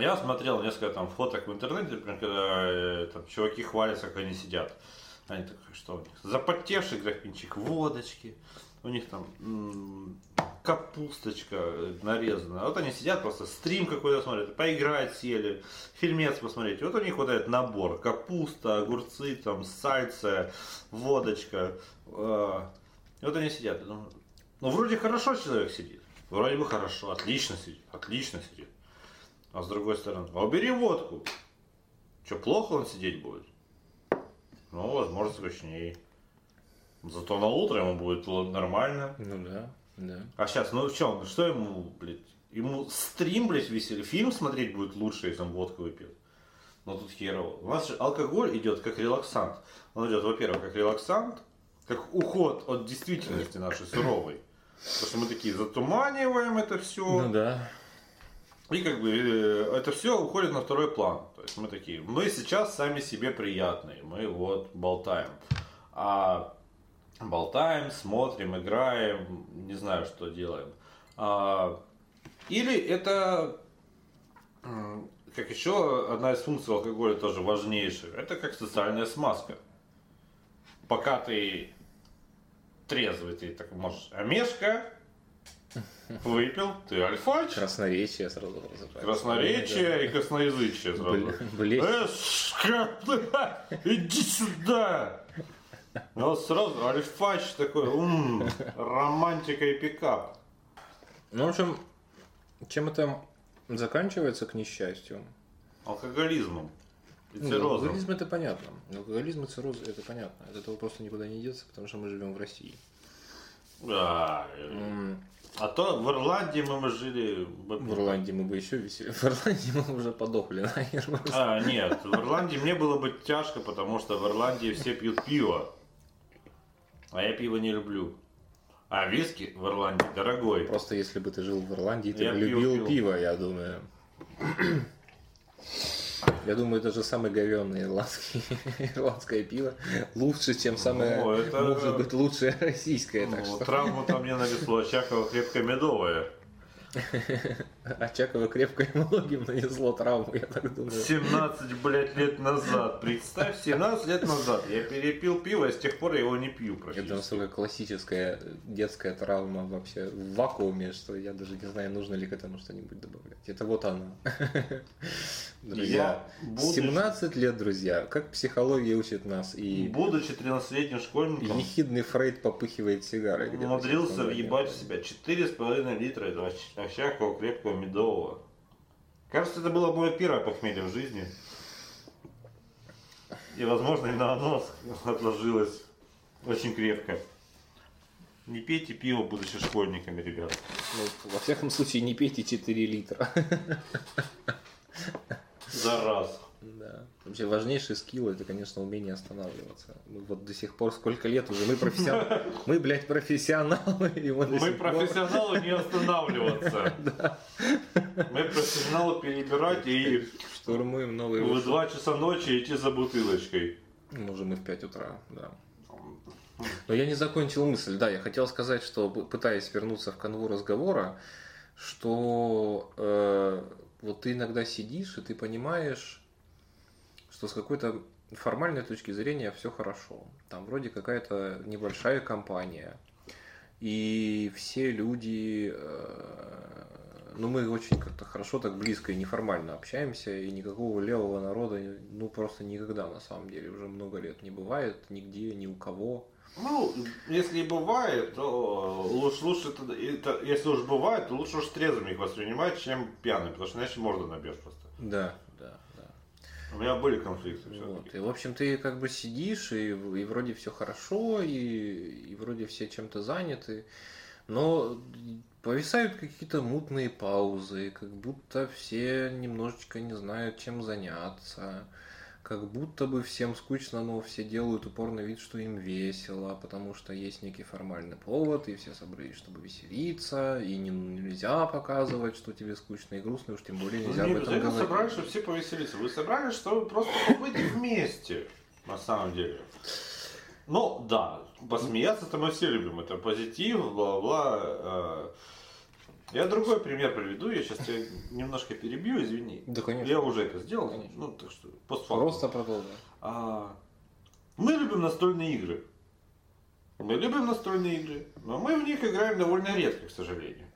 я смотрел несколько там фоток в интернете, например, когда э, там, чуваки хвалятся, как они сидят. Они такие, что у них? Запотевший графинчик водочки, у них там капусточка э, нарезанная. Вот они сидят, просто стрим какой-то смотрят, поиграть сели, фильмец посмотреть. Вот у них вот этот набор. Капуста, огурцы, там, сальце, водочка. Э, вот они сидят. Думаю, ну, вроде хорошо человек сидит. Вроде бы хорошо, отлично сидит, отлично сидит. А с другой стороны, а убери водку. Что, плохо он сидеть будет? Ну, возможно, скучнее. Зато на утро ему будет нормально. Ну да, да. А сейчас, ну что, что ему, блядь? Ему стрим, блядь, веселее. Фильм смотреть будет лучше, если он водку выпьет. Но тут херово. У нас же алкоголь идет как релаксант. Он идет, во-первых, как релаксант, как уход от действительности нашей суровой. Потому что мы такие затуманиваем это все. Ну да. И как бы э, это все уходит на второй план. То есть мы такие, мы сейчас сами себе приятные, мы вот болтаем. А болтаем, смотрим, играем, не знаю, что делаем. А, или это, как еще одна из функций алкоголя тоже важнейшая, это как социальная смазка. Пока ты трезвый, ты так можешь, а мешка выпил, ты альфач. Красноречие сразу разобрать. Красноречие и косноязычие сразу. Бл- блещет. Э, иди сюда! Ну сразу альфач такой, м, романтика и пикап. Ну, в общем, чем это заканчивается, к несчастью? Алкоголизмом и Ну, циррозом. алкоголизм это понятно. Алкоголизм и цирроз это понятно. От этого просто никуда не деться, потому что мы живем в России. Да, э, А то в Ирландии мы, мы жили... В Ирландии мы бы еще висели. В Ирландии мы уже подохли, [laughs] наверное. А, нет, в Ирландии мне было бы тяжко, потому что в Ирландии все пьют пиво. А я пиво не люблю. А виски в Ирландии дорогой. Просто если бы ты жил в Ирландии, ты Я бы пиво любил пил. пиво, я думаю. Я думаю, это же самое говенное ирландский, [laughs] ирландское пиво. Лучше, чем самое, Ну, это- может быть, лучшее российское. Так Ну, что травму там мне нанесло Очаково крепкое медовое. Очаково крепко и [laughs] многим нанесло травму, я так думаю. 17, блядь, лет назад. Представь, 17 лет назад. Я перепил пиво, и с тех пор я его не пью Это практически. настолько классическая детская травма вообще в вакууме, что я даже не знаю, нужно ли к этому что-нибудь добавлять. Это вот она. [laughs] Друзья, будучи, 17 лет, друзья, как психология учит нас, и будучи 13-летним школьником, ехидный Фрейд попыхивает сигарой. умудрился въебать в себя 4,5 литра этого Очакова крепкого медового. Кажется, это было мое первое похмелье в жизни. И, возможно, именно оно [laughs] отложилось очень крепко. Не пейте пиво, будучи школьниками, ребят. Ну, во всяком случае, не пейте 4 литра. За раз. Да. Вообще важнейший скилл это, конечно, умение останавливаться. Мы вот до сих пор сколько лет уже, мы профессионалы, [laughs] мы, блядь, профессионалы, и мы Мы профессионалы не останавливаться. [laughs] Мы профессионалы перебирать и штурмуем новые в высоты. 2 часа ночи идти за бутылочкой. Можем и в 5 утра, да. [laughs] Но я не закончил мысль. Да, я хотел сказать, что пытаясь вернуться в канву разговора, что э, вот ты иногда сидишь и ты понимаешь, что с какой-то формальной точки зрения все хорошо. Там вроде какая-то небольшая компания, и все люди, э, ну мы очень как-то хорошо, так близко и неформально общаемся, и никакого левого народа, ну просто никогда на самом деле уже много лет не бывает, нигде, ни у кого. Ну, если и бывает, то лучше, лучше это, это- если уж бывает, то лучше уж трезвыми их воспринимать, чем пьяными, потому что иначе морду набьешь просто. Да. У меня были конфликты Вот. все-таки. И, в общем, ты как бы сидишь, и, и вроде все хорошо, и, и вроде все чем-то заняты, но повисают какие-то мутные паузы, как будто все немножечко не знают, чем заняться, как будто бы всем скучно, но все делают упорный вид, что им весело, потому что есть некий формальный повод, и все собрались, чтобы веселиться, и не- нельзя показывать, что тебе скучно и грустно, уж тем более нельзя Ну, об этом говорить. собрались, чтобы все повеселиться. Вы собрались, чтобы просто побыть вместе, на самом деле. Ну, да, посмеяться-то мы все любим. Это позитив, бла-бла. э. Я другой пример приведу. Я сейчас тебя немножко перебью, извини. Да, конечно. Я уже это сделал. Конечно. Ну, так что, постфактум. Просто продолжай. А, мы любим настольные игры. Мы любим настольные игры, но мы в них играем довольно редко, к сожалению.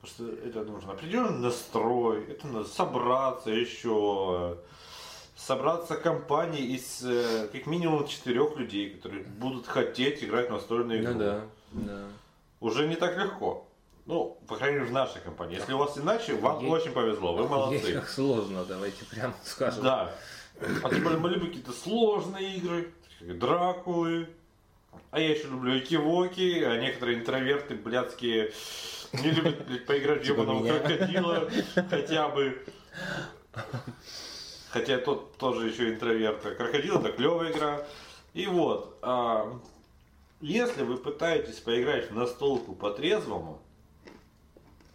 Потому что это нужно определенный настрой, это надо собраться еще, собраться компанией из э, как минимум четырех людей, которые будут хотеть играть в настольную игру. Ну да, да. Уже не так легко. Ну, по крайней мере, в нашей компании. Если у вас иначе, вам Ей- очень повезло, вы молодцы. Ей как сложно, давайте прямо скажем. Да. А тем более мы любим какие-то сложные игры, как Дракулы. А я еще люблю Экивоки, а некоторые интроверты блядские не любят блядь, поиграть в Типа ебаного меня. крокодила хотя бы. Хотя тот тоже еще интроверт. А Крокодил это клевая игра. И вот, а, если вы пытаетесь поиграть в настолку по-трезвому,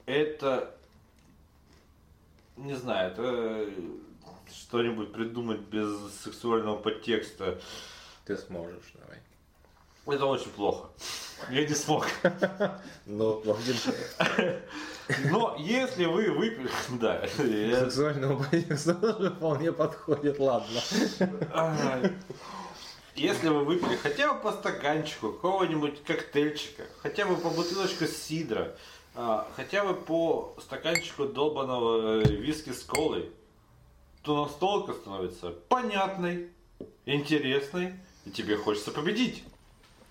это не знаю, это что-нибудь придумать без сексуального подтекста. Ты сможешь, давай. Это очень плохо. Я не смог. [laughs] Но Но если вы выпили... [laughs] Да, я- сексуального контекста тоже вполне подходит, ладно. Если вы выпили хотя бы по стаканчику какого-нибудь коктейльчика, хотя бы по бутылочку сидра, а, хотя бы по стаканчику долбаного э, виски с колой, то настолка становится понятной, интересной, и тебе хочется победить.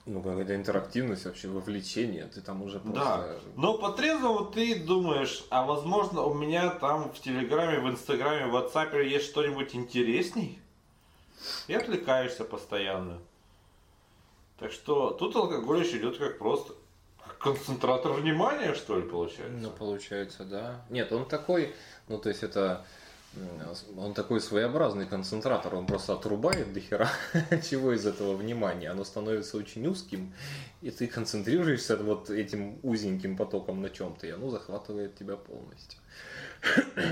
Ну, какая-то интерактивность, вообще вовлечение, ты там уже Да. просто... Но по трезвому ты думаешь, а возможно у меня там в Телеграме, в Инстаграме, в WhatsApp есть что-нибудь интересней? И отвлекаешься постоянно. Так что тут алкоголь еще идет как просто концентратор внимания, что ли, получается? Ну, получается, да. Нет, он такой, ну, то есть это Он такой своеобразный концентратор, он просто отрубает до хера [laughs] чего из этого внимания. Оно становится очень узким, и ты концентрируешься вот этим узеньким потоком на чем-то, и оно захватывает тебя полностью.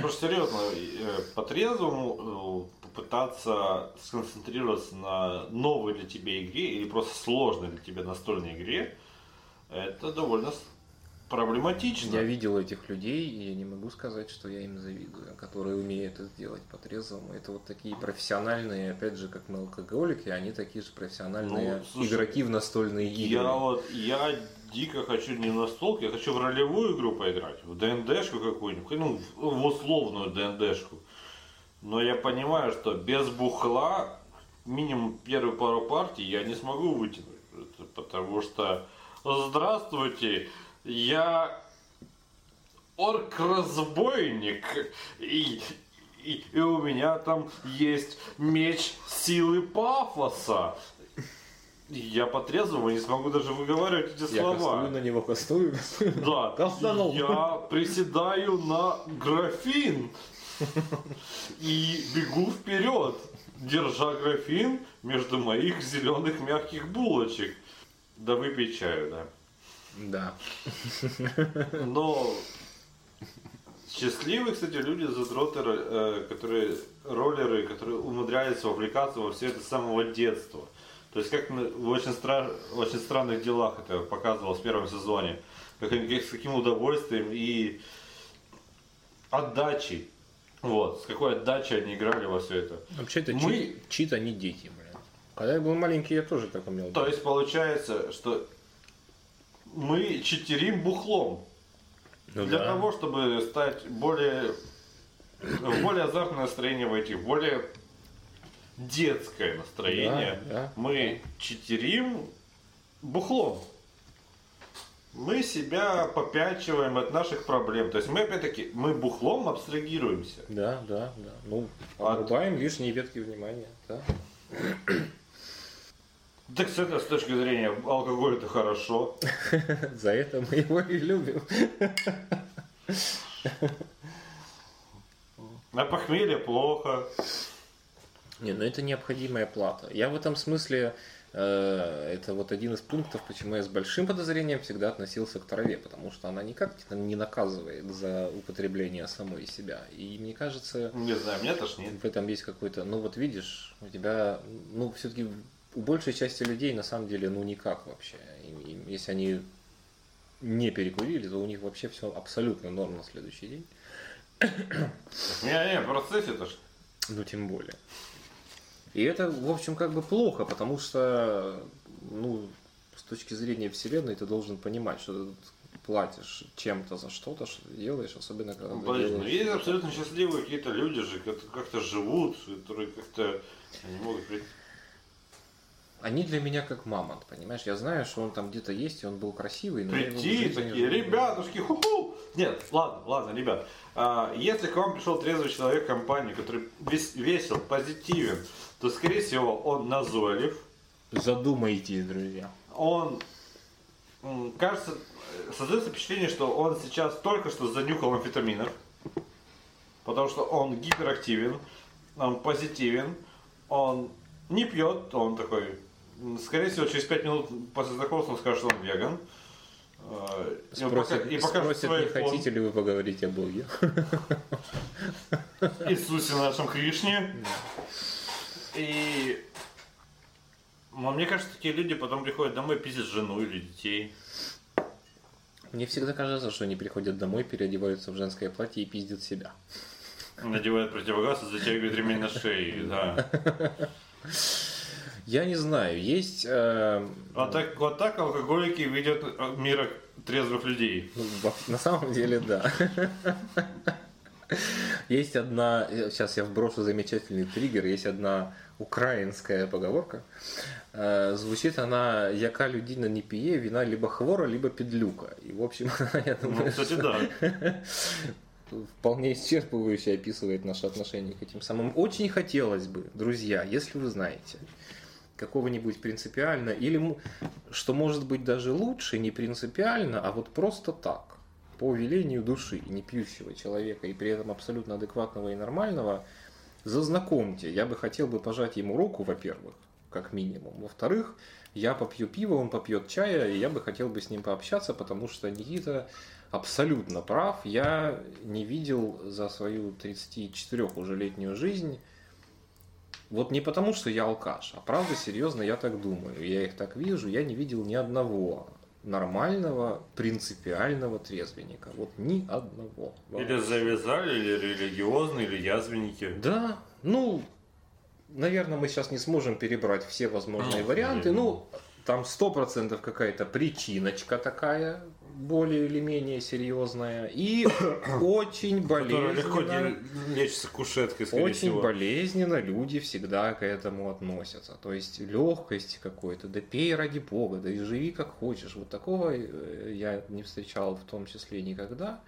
Просто серьезно, э, по-трезвому э, попытаться сконцентрироваться на новой для тебя игре или просто сложной для тебя настольной игре, это довольно проблематично. Я видел этих людей, и я не могу сказать, что я им завидую, которые умеют это делать по-трезвому. Это вот такие профессиональные, опять же, как мы алкоголики, они такие же профессиональные ну, слушай, игроки в настольные игры. Я вот, я дико хочу не на столке, я хочу в ролевую игру поиграть, в ДНДшку какую-нибудь, ну, в условную ДНДшку. Но я понимаю, что без бухла минимум первую пару партий я не смогу вытянуть. Потому что здравствуйте, я орк-разбойник, и, и, и у меня там есть меч силы пафоса. Я по-трезвому не смогу даже выговаривать эти я слова. Я на него кастую. Да. [laughs] Я приседаю на графин и бегу вперед, держа графин между моих зеленых мягких булочек. Да выпей чаю, да. Да. [laughs] Но счастливые, кстати, люди, задроты, э, которые роллеры, которые умудряются вовлекаться во все это с самого детства. То есть как в очень, стра... в очень странных делах это показывалось в первом сезоне. Как они с каким удовольствием и отдачей. Вот, с какой отдачей они играли во все это. Вообще это Мы... чит, чит, не дети. Когда я был маленький, я тоже так умел. То есть получается, что мы читерим бухлом. Ну, Для да. того, чтобы стать более в более азартное настроение войти, в более детское настроение, да, да. мы читерим бухлом. Мы себя попячиваем от наших проблем. То есть мы опять-таки, мы бухлом абстрагируемся. Да, да, да. Ну, обрубаем от... лишние ветки внимания. Да. Так с этой с точки зрения алкоголь это хорошо. [laughs] За это мы его и любим. [laughs] На похмелье плохо. Не, ну это необходимая плата. Я в этом смысле, э, это вот один из пунктов, почему я с большим подозрением всегда относился к траве, потому что она никак не наказывает за употребление самой себя. И мне кажется... Не знаю, мне тошнит. В этом есть какой-то... Ну вот видишь, у тебя, ну все-таки у большей части людей на самом деле ну никак вообще. Если они не перекурили, то у них вообще все абсолютно норм на следующий день. Не-не, в процессе то Ну тем более. И это, в общем, как бы плохо, потому что, ну, с точки зрения Вселенной ты должен понимать, что ты платишь чем-то за что-то, что ты делаешь, особенно когда ну, ты делаешь... Ну, есть абсолютно счастливые какие-то люди же, которые как-то живут, которые как-то не могут они для меня как мамонт, понимаешь? Я знаю, что он там где-то есть, и он был красивый. Но Прийти такие, ребятушки, ху-ху! Нет, ладно, ладно, ребят. А, если к вам пришел трезвый человек в компании, который весел, позитивен, то, скорее всего, он назойлив. Задумайтесь, друзья. Он, кажется, создается впечатление, что он сейчас только что занюхал амфетаминов, потому что он гиперактивен, он позитивен, он не пьет, он такой Скорее всего, через 5 минут после знакомства он скажет, что он веган. Э, спросит, и покажет спросит не фон. хотите ли вы поговорить о Боге? Иисусе нашем Кришне. И но мне кажется, такие люди потом приходят домой пиздят жену или детей. Мне всегда кажется, что они приходят домой, переодеваются в женское платье и пиздят себя. Надевают противогаз и затягивают ремень на шее, да. [laughs] Я не знаю, есть... Э... Вот, так, вот так алкоголики ведет мир трезвых людей. Ну, на самом деле, да. Есть одна, сейчас я вброшу замечательный триггер, есть одна украинская поговорка. Э, звучит она «Яка людина не пье, вина либо хвора, либо педлюка». И, в общем, [laughs] я ну, думаю, ну, кстати, да. вполне исчерпывающе описывает наши отношения к этим самым. Очень хотелось бы, друзья, если вы знаете, какого-нибудь принципиально, или что может быть даже лучше, не принципиально, а вот просто так. по велению души, не пьющего человека, и при этом абсолютно адекватного и нормального, зазнакомьте. Я бы хотел бы пожать ему руку, во-первых, как минимум. Во-вторых, я попью пиво, он попьет чая, и я бы хотел бы с ним пообщаться, потому что Никита абсолютно прав. Я не видел за свою 34 уже летнюю жизнь вот не потому, что я алкаш, а правда, серьезно, я так думаю. Я их так вижу, я не видел ни одного нормального, принципиального трезвенника. Вот ни одного. Или завязали, или религиозные, или язвенники. Да, ну, наверное, мы сейчас не сможем перебрать все возможные А, варианты. Ну, там сто процентов какая-то причиночка такая, более или менее серьезная. И [coughs] очень Которая легко болезненно. не лечится кушеткой, скорее Очень всего. болезненно люди всегда к этому относятся. То есть легкость какой-то, да пей ради бога, да и живи как хочешь. Вот такого э, я не встречал в том числе никогда.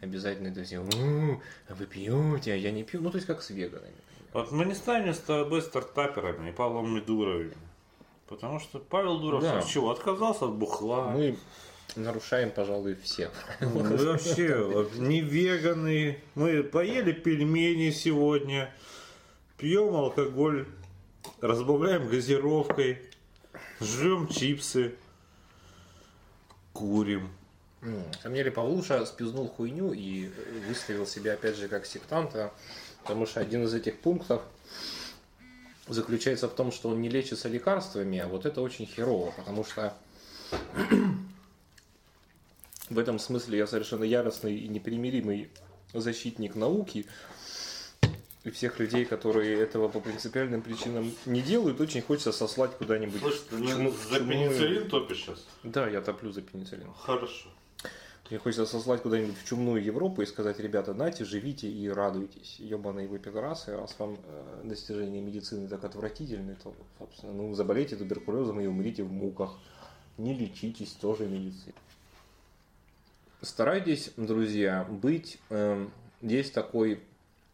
Обязательно это все, «Ну, а вы пьете, а я не пью. Ну, то есть как с веганами. Вот мы не станем с тобой стартаперами и Павлом Медуровым. Потому что Павел Дуров Да. чего? Отказался от бухла. Мы нарушаем, пожалуй, все. Мы вообще не веганы. Мы поели пельмени сегодня, пьем алкоголь, разбавляем газировкой, жрем чипсы, курим. На самом деле Павлуша спизнул хуйню и выставил себя опять же как сектанта, потому что один из этих пунктов заключается в том, что он не лечится лекарствами, а вот это очень херово, потому что в этом смысле я совершенно яростный и непримиримый защитник науки, и всех людей, которые этого по принципиальным причинам не делают, очень хочется сослать куда-нибудь. Слушай, ты чуму- за чумную- пенициллин топишь сейчас? Да, я топлю за пенициллин. Хорошо. Мне хочется сослать куда-нибудь в чумную Европу и сказать, ребята, нате, живите и радуйтесь. Ебаные вы пидорасы, раз вам э, достижения медицины так отвратительны, то, собственно, ну, заболейте туберкулезом и умрите в муках. Не лечитесь тоже медициной. Старайтесь, друзья, быть... эм, есть такой,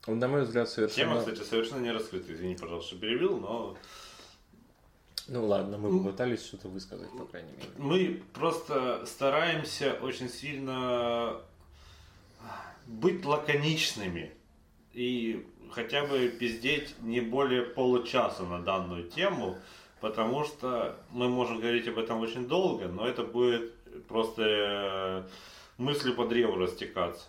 на мой взгляд, совершенно... Тема, кстати, совершенно не раскрыта. Извини, пожалуйста, что перебил, но Ну ладно, мы попытались что-то высказать, по крайней мере. мы просто стараемся очень сильно быть лаконичными и хотя бы пиздеть не более получаса на данную тему, потому что мы можем говорить об этом очень долго, но это будет просто мыслью по древу растекаться.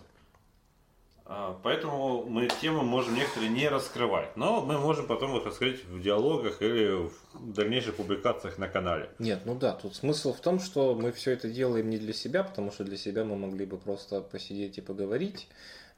А, Поэтому мы темы можем некоторые не раскрывать, но мы можем потом их раскрыть в диалогах или в дальнейших публикациях на канале. Нет, ну да, тут смысл в том, что мы все это делаем не для себя, потому что для себя мы могли бы просто посидеть и поговорить,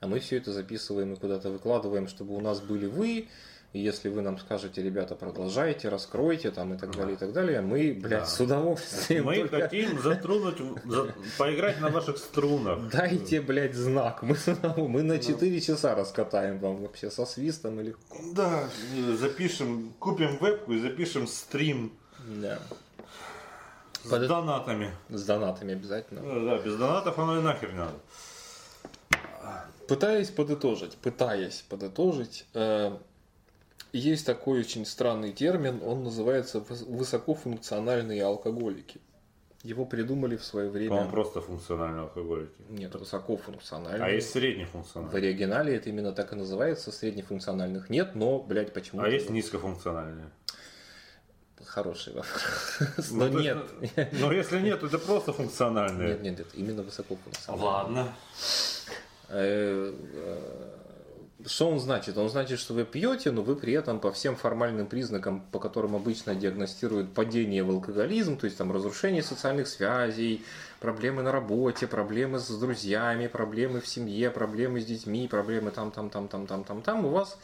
а мы все это записываем и куда-то выкладываем, чтобы у нас были вы, и если вы нам скажете, ребята, продолжайте, раскройте там и так далее, и так далее, мы, блядь, Да. с удовольствием Мы только хотим затронуть, за- поиграть на ваших струнах. Дайте, блядь, знак, мы, мы на 4 часа раскатаем вам вообще со свистом и легко. Да, запишем, купим вебку и запишем стрим Да. с Под- донатами. С донатами обязательно. Да, да, без донатов оно и нахер не надо. Пытаясь подытожить, пытаясь подытожить, э, есть такой очень странный термин, он называется выс- высокофункциональные алкоголики. Его придумали в свое время. По-моему, просто функциональные алкоголики. Нет, высокофункциональные. А есть В среднефункциональные. оригинале это именно так и называется. Среднефункциональных нет, но, блядь, почему? А есть низкофункциональные. Хороший вопрос. Ну, Но то нет. есть, Ну, если нет, это просто функциональные. Нет, нет, нет, именно высокофункциональные. Ладно. Что он значит? Он значит, что вы пьете, но вы при этом по всем формальным признакам, по которым обычно диагностируют падение в алкоголизм, то есть там разрушение социальных связей, проблемы на работе, проблемы с друзьями, проблемы в семье, проблемы с детьми, проблемы там, там, там, там, там, там, там, у вас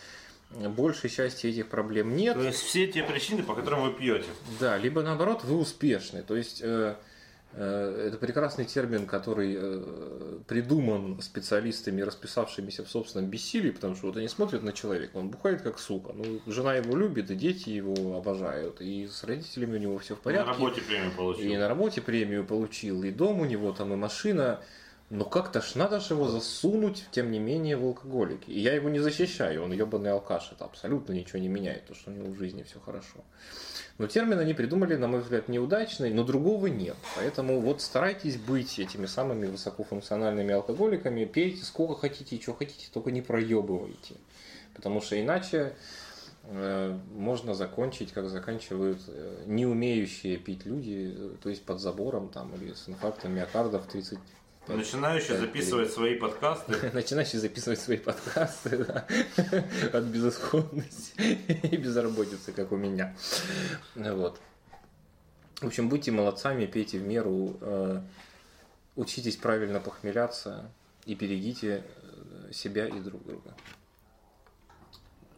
большей части этих проблем нет. То есть все те причины, по которым вы пьете. Да, либо наоборот, вы успешны. То есть э, это прекрасный термин, который э, придуман специалистами, расписавшимися в собственном бессилии, потому что вот они смотрят на человека, он бухает как сука. Ну, жена его любит, и дети его обожают, и с родителями у него все в порядке. На работе премию И получил. на работе премию получил, и дом у него там, и машина. Но как-то ж надо же его засунуть, тем не менее, в алкоголики. И я его не защищаю, он ебаный алкаш, это абсолютно ничего не меняет, то, что у него в жизни все хорошо. Но термин они придумали, на мой взгляд, неудачный, но другого нет. Поэтому вот старайтесь быть этими самыми высокофункциональными алкоголиками, пейте сколько хотите и что хотите, только не проебывайте. Потому что иначе э, можно закончить, как заканчивают э, не умеющие пить люди, э, то есть под забором там или с инфарктом миокарда в 30 Начинающий пять записывать свои подкасты. [laughs] Начинающий записывать свои подкасты [laughs] да, от безысходности [laughs] и безработицы, как у меня. Вот. В общем, будьте молодцами, пейте в меру, э, учитесь правильно похмеляться и берегите э, себя и друг друга.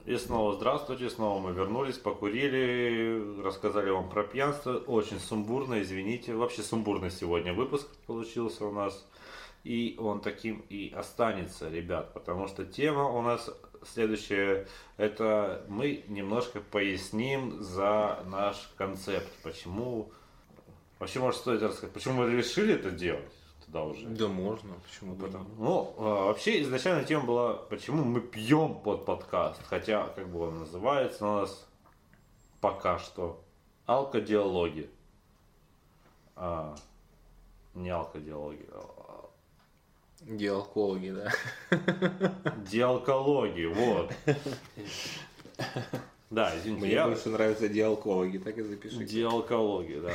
И снова здравствуйте, снова мы вернулись, покурили, рассказали вам про пьянство. Очень сумбурно, извините. Вообще сумбурный сегодня выпуск получился у нас. И он таким и останется, ребят, потому что тема у нас следующая. Это мы немножко поясним за наш концепт. Почему, вообще, может, стоит рассказать, почему мы решили это делать тогда уже. Да можно, почему бы Потому- Ну, а, вообще изначально тема была, почему мы пьем под подкаст. Хотя, как бы он называется у нас пока что алкодиалоги. А, не алкодиалоги, а Диалкологи, да. диалкологи, вот. Да, извините, Мне я... больше нравятся диалкологи, так и запишите. Диалкологи, да.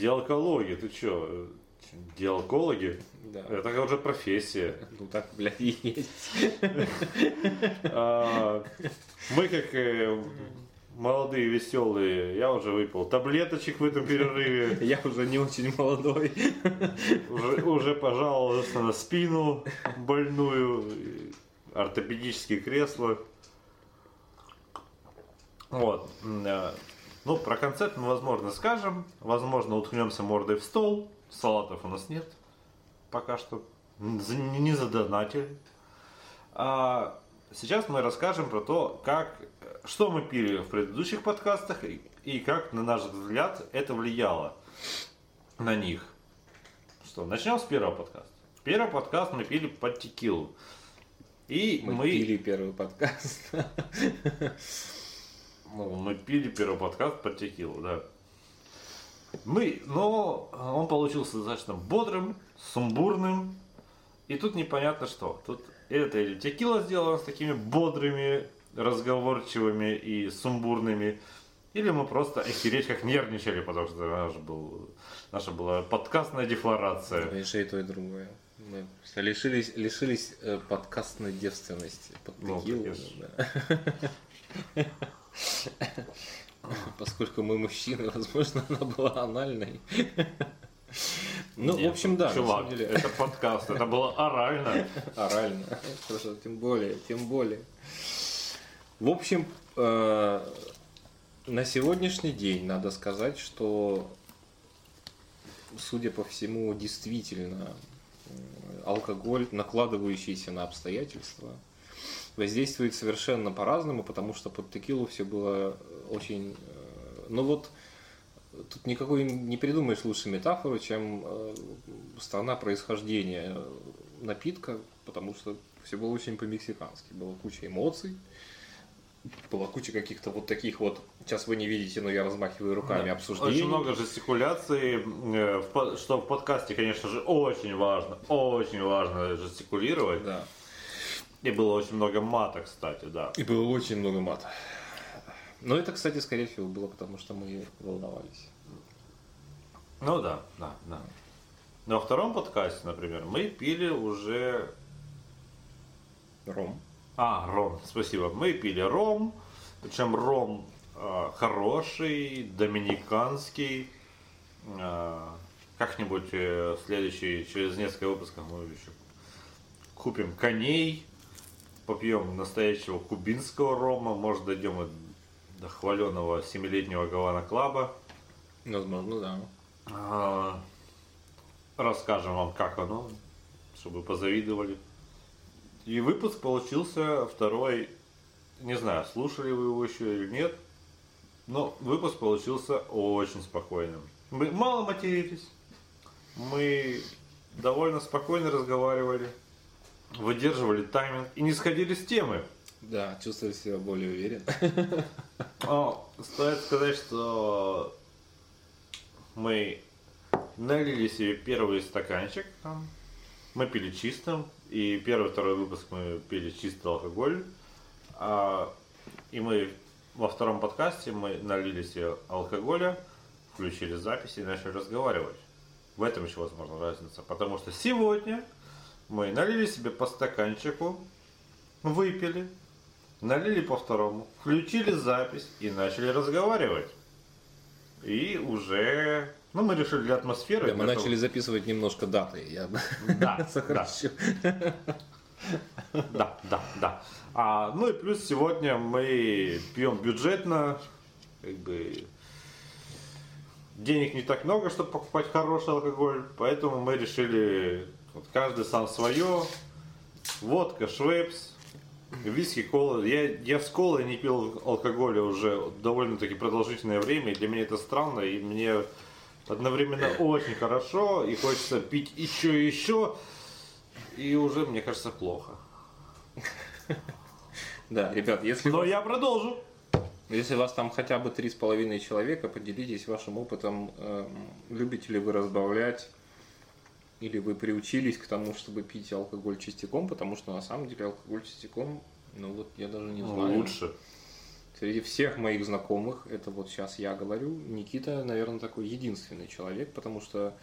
Диалкологи, ты чё? Диалкологи? Да. Это уже профессия. Ну так, блядь, и есть. А, Мы как э, молодые, веселые, я уже выпил таблеточек в этом перерыве, [laughs] Я уже не очень молодой. уже, уже пожаловался на спину больную, ортопедические кресла. Вот. э, Ну, про концепт мы, возможно, скажем. Возможно, уткнемся мордой в стол. Салатов у нас нет. Пока что. Не задонатили. А сейчас мы расскажем про то, как, что мы пили в предыдущих подкастах и, и как, на наш взгляд, это влияло на них. Что, начнем с первого подкаста. Первый подкаст мы пили под текилу. И Мы, мы, пили первый подкаст. [laughs] ну, мы пили первый подкаст под текилу, да. Мы, но он получился достаточно бодрым, сумбурным. И тут непонятно что. Тут это или текила сделала с такими бодрыми, разговорчивыми и сумбурными. Или мы просто охереть как нервничали, потому что наш был, наша была подкастная дефлорация. Конечно, и то, и другое. Мы лишились, лишились э, подкастной девственности под Ну, текилу. [laughs] Поскольку мы мужчины, возможно, она была анальной. Ну, в Нет, общем, да, на Чувак, самом деле, это подкаст, это было орально. орально. Хорошо, тем более, тем более. В общем, э, на сегодняшний день надо сказать, что, судя по всему, действительно алкоголь, накладывающийся на обстоятельства, воздействует совершенно по-разному, потому что под текилу все было очень... э, Ну вот, тут никакой не придумаешь лучше метафору, чем э, страна происхождения напитка, потому что все было очень по-мексикански. Была куча эмоций, была куча каких-то вот таких вот, сейчас вы не видите, но я размахиваю руками, Да. обсуждений. Очень много жестикуляций, э, что в подкасте, конечно же, очень важно, очень важно жестикулировать. Да. И было очень много мата, кстати, да. И было очень много мата. Но это, кстати, скорее всего, было потому, что мы волновались. Ну да, да, да. На втором подкасте, например, мы пили уже... Ром. А, ром, спасибо. Мы пили ром, причем ром э, хороший, доминиканский. Э, как-нибудь э, следующий, через несколько выпусков мы еще купим коней, попьем настоящего кубинского рома, может дойдем и хваленого семилетнего Гавана Клаба. Возможно, да. А, Расскажем вам, как оно, чтобы позавидовали. И выпуск получился второй, не знаю, слушали вы его еще или нет, но выпуск получился очень спокойным. Мы мало матерились, мы довольно спокойно разговаривали, выдерживали тайминг и не сходили с темы. Да, чувствую себя более уверенно. Но стоит сказать, что мы налили себе первый стаканчик, там, мы пили чистым, и первый, второй выпуск мы пили чистый алкоголь, а, и мы во втором подкасте мы налили себе алкоголя, включили запись и начали разговаривать. В этом еще возможно разница, потому что сегодня мы налили себе по стаканчику, выпили, налили по второму, включили запись и начали разговаривать. И уже, ну, мы решили для атмосферы. Да, мы для начали записывать немножко даты. Я Да, [laughs] сокращу. Да, да, да. А, ну и плюс сегодня мы пьем бюджетно, как бы денег не так много, чтобы покупать хороший алкоголь, поэтому мы решили вот каждый сам свое. Водка, швепс, виски, кола. Я, я с колой не пил алкоголя уже довольно-таки продолжительное время, и для меня это странно, и мне одновременно [clears throat] очень хорошо, и хочется пить еще и еще, и уже, мне кажется, плохо. [laughs] Да, ребят, если, Но я продолжу. если вас там хотя бы три с половиной человека, поделитесь вашим опытом. Эм, Любите ли вы разбавлять? Или вы приучились к тому, чтобы пить алкоголь частиком? Потому что на самом деле алкоголь частиком, ну вот я даже не знаю. Лучше. Среди всех моих знакомых, это вот сейчас я говорю, Никита, наверное, такой единственный человек, потому что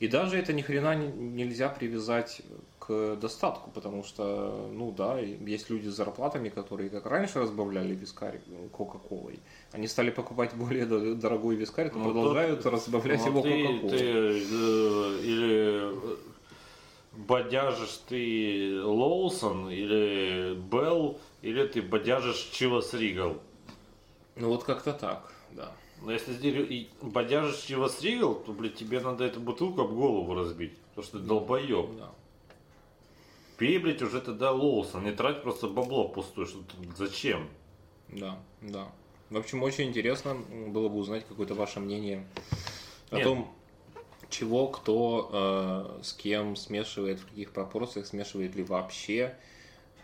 и даже это ни хрена не- нельзя привязать к достатку, потому что, ну да, есть люди с зарплатами, которые как раньше разбавляли вискарь ну, Кока-Колой, они стали покупать [laughs] более до- дорогой вискарь, то Ну, продолжают тот- разбавлять Ну, его ты, Кока-Колой. ты, э, или э, бодяжишь ты Лоусон, или Белл, или ты бодяжишь Чивас Ригал. Ну вот как-то так, да. Но если ты бодяжишь Чивас Ригал, то, блядь, тебе надо эту бутылку об голову разбить. Потому что ты долбоеб. да. Пей, блядь, уже тогда Лоусон. Не трать просто бабло впустую. Что зачем? Да, да. В общем, очень интересно было бы узнать какое-то ваше мнение о Нет. том, чего, кто, э, с кем смешивает, в каких пропорциях, смешивает ли вообще,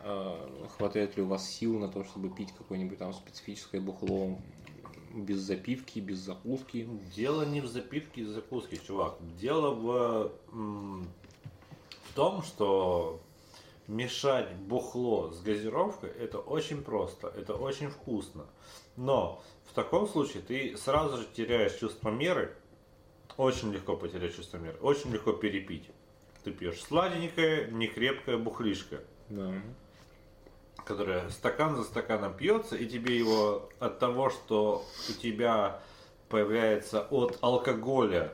э, хватает ли у вас сил на то, чтобы пить какое-нибудь там специфическое бухло без запивки, без закуски. Дело не в запивке и закуске, чувак. Дело в, в том, что мешать бухло с газировкой это очень просто, это очень вкусно. Но в таком случае ты сразу же теряешь чувство меры. Очень легко потерять чувство меры. Очень легко перепить. Ты пьешь сладенькое, некрепкое бухлишко Да. которая стакан за стаканом пьется, и тебе его от того, что у тебя появляется от алкоголя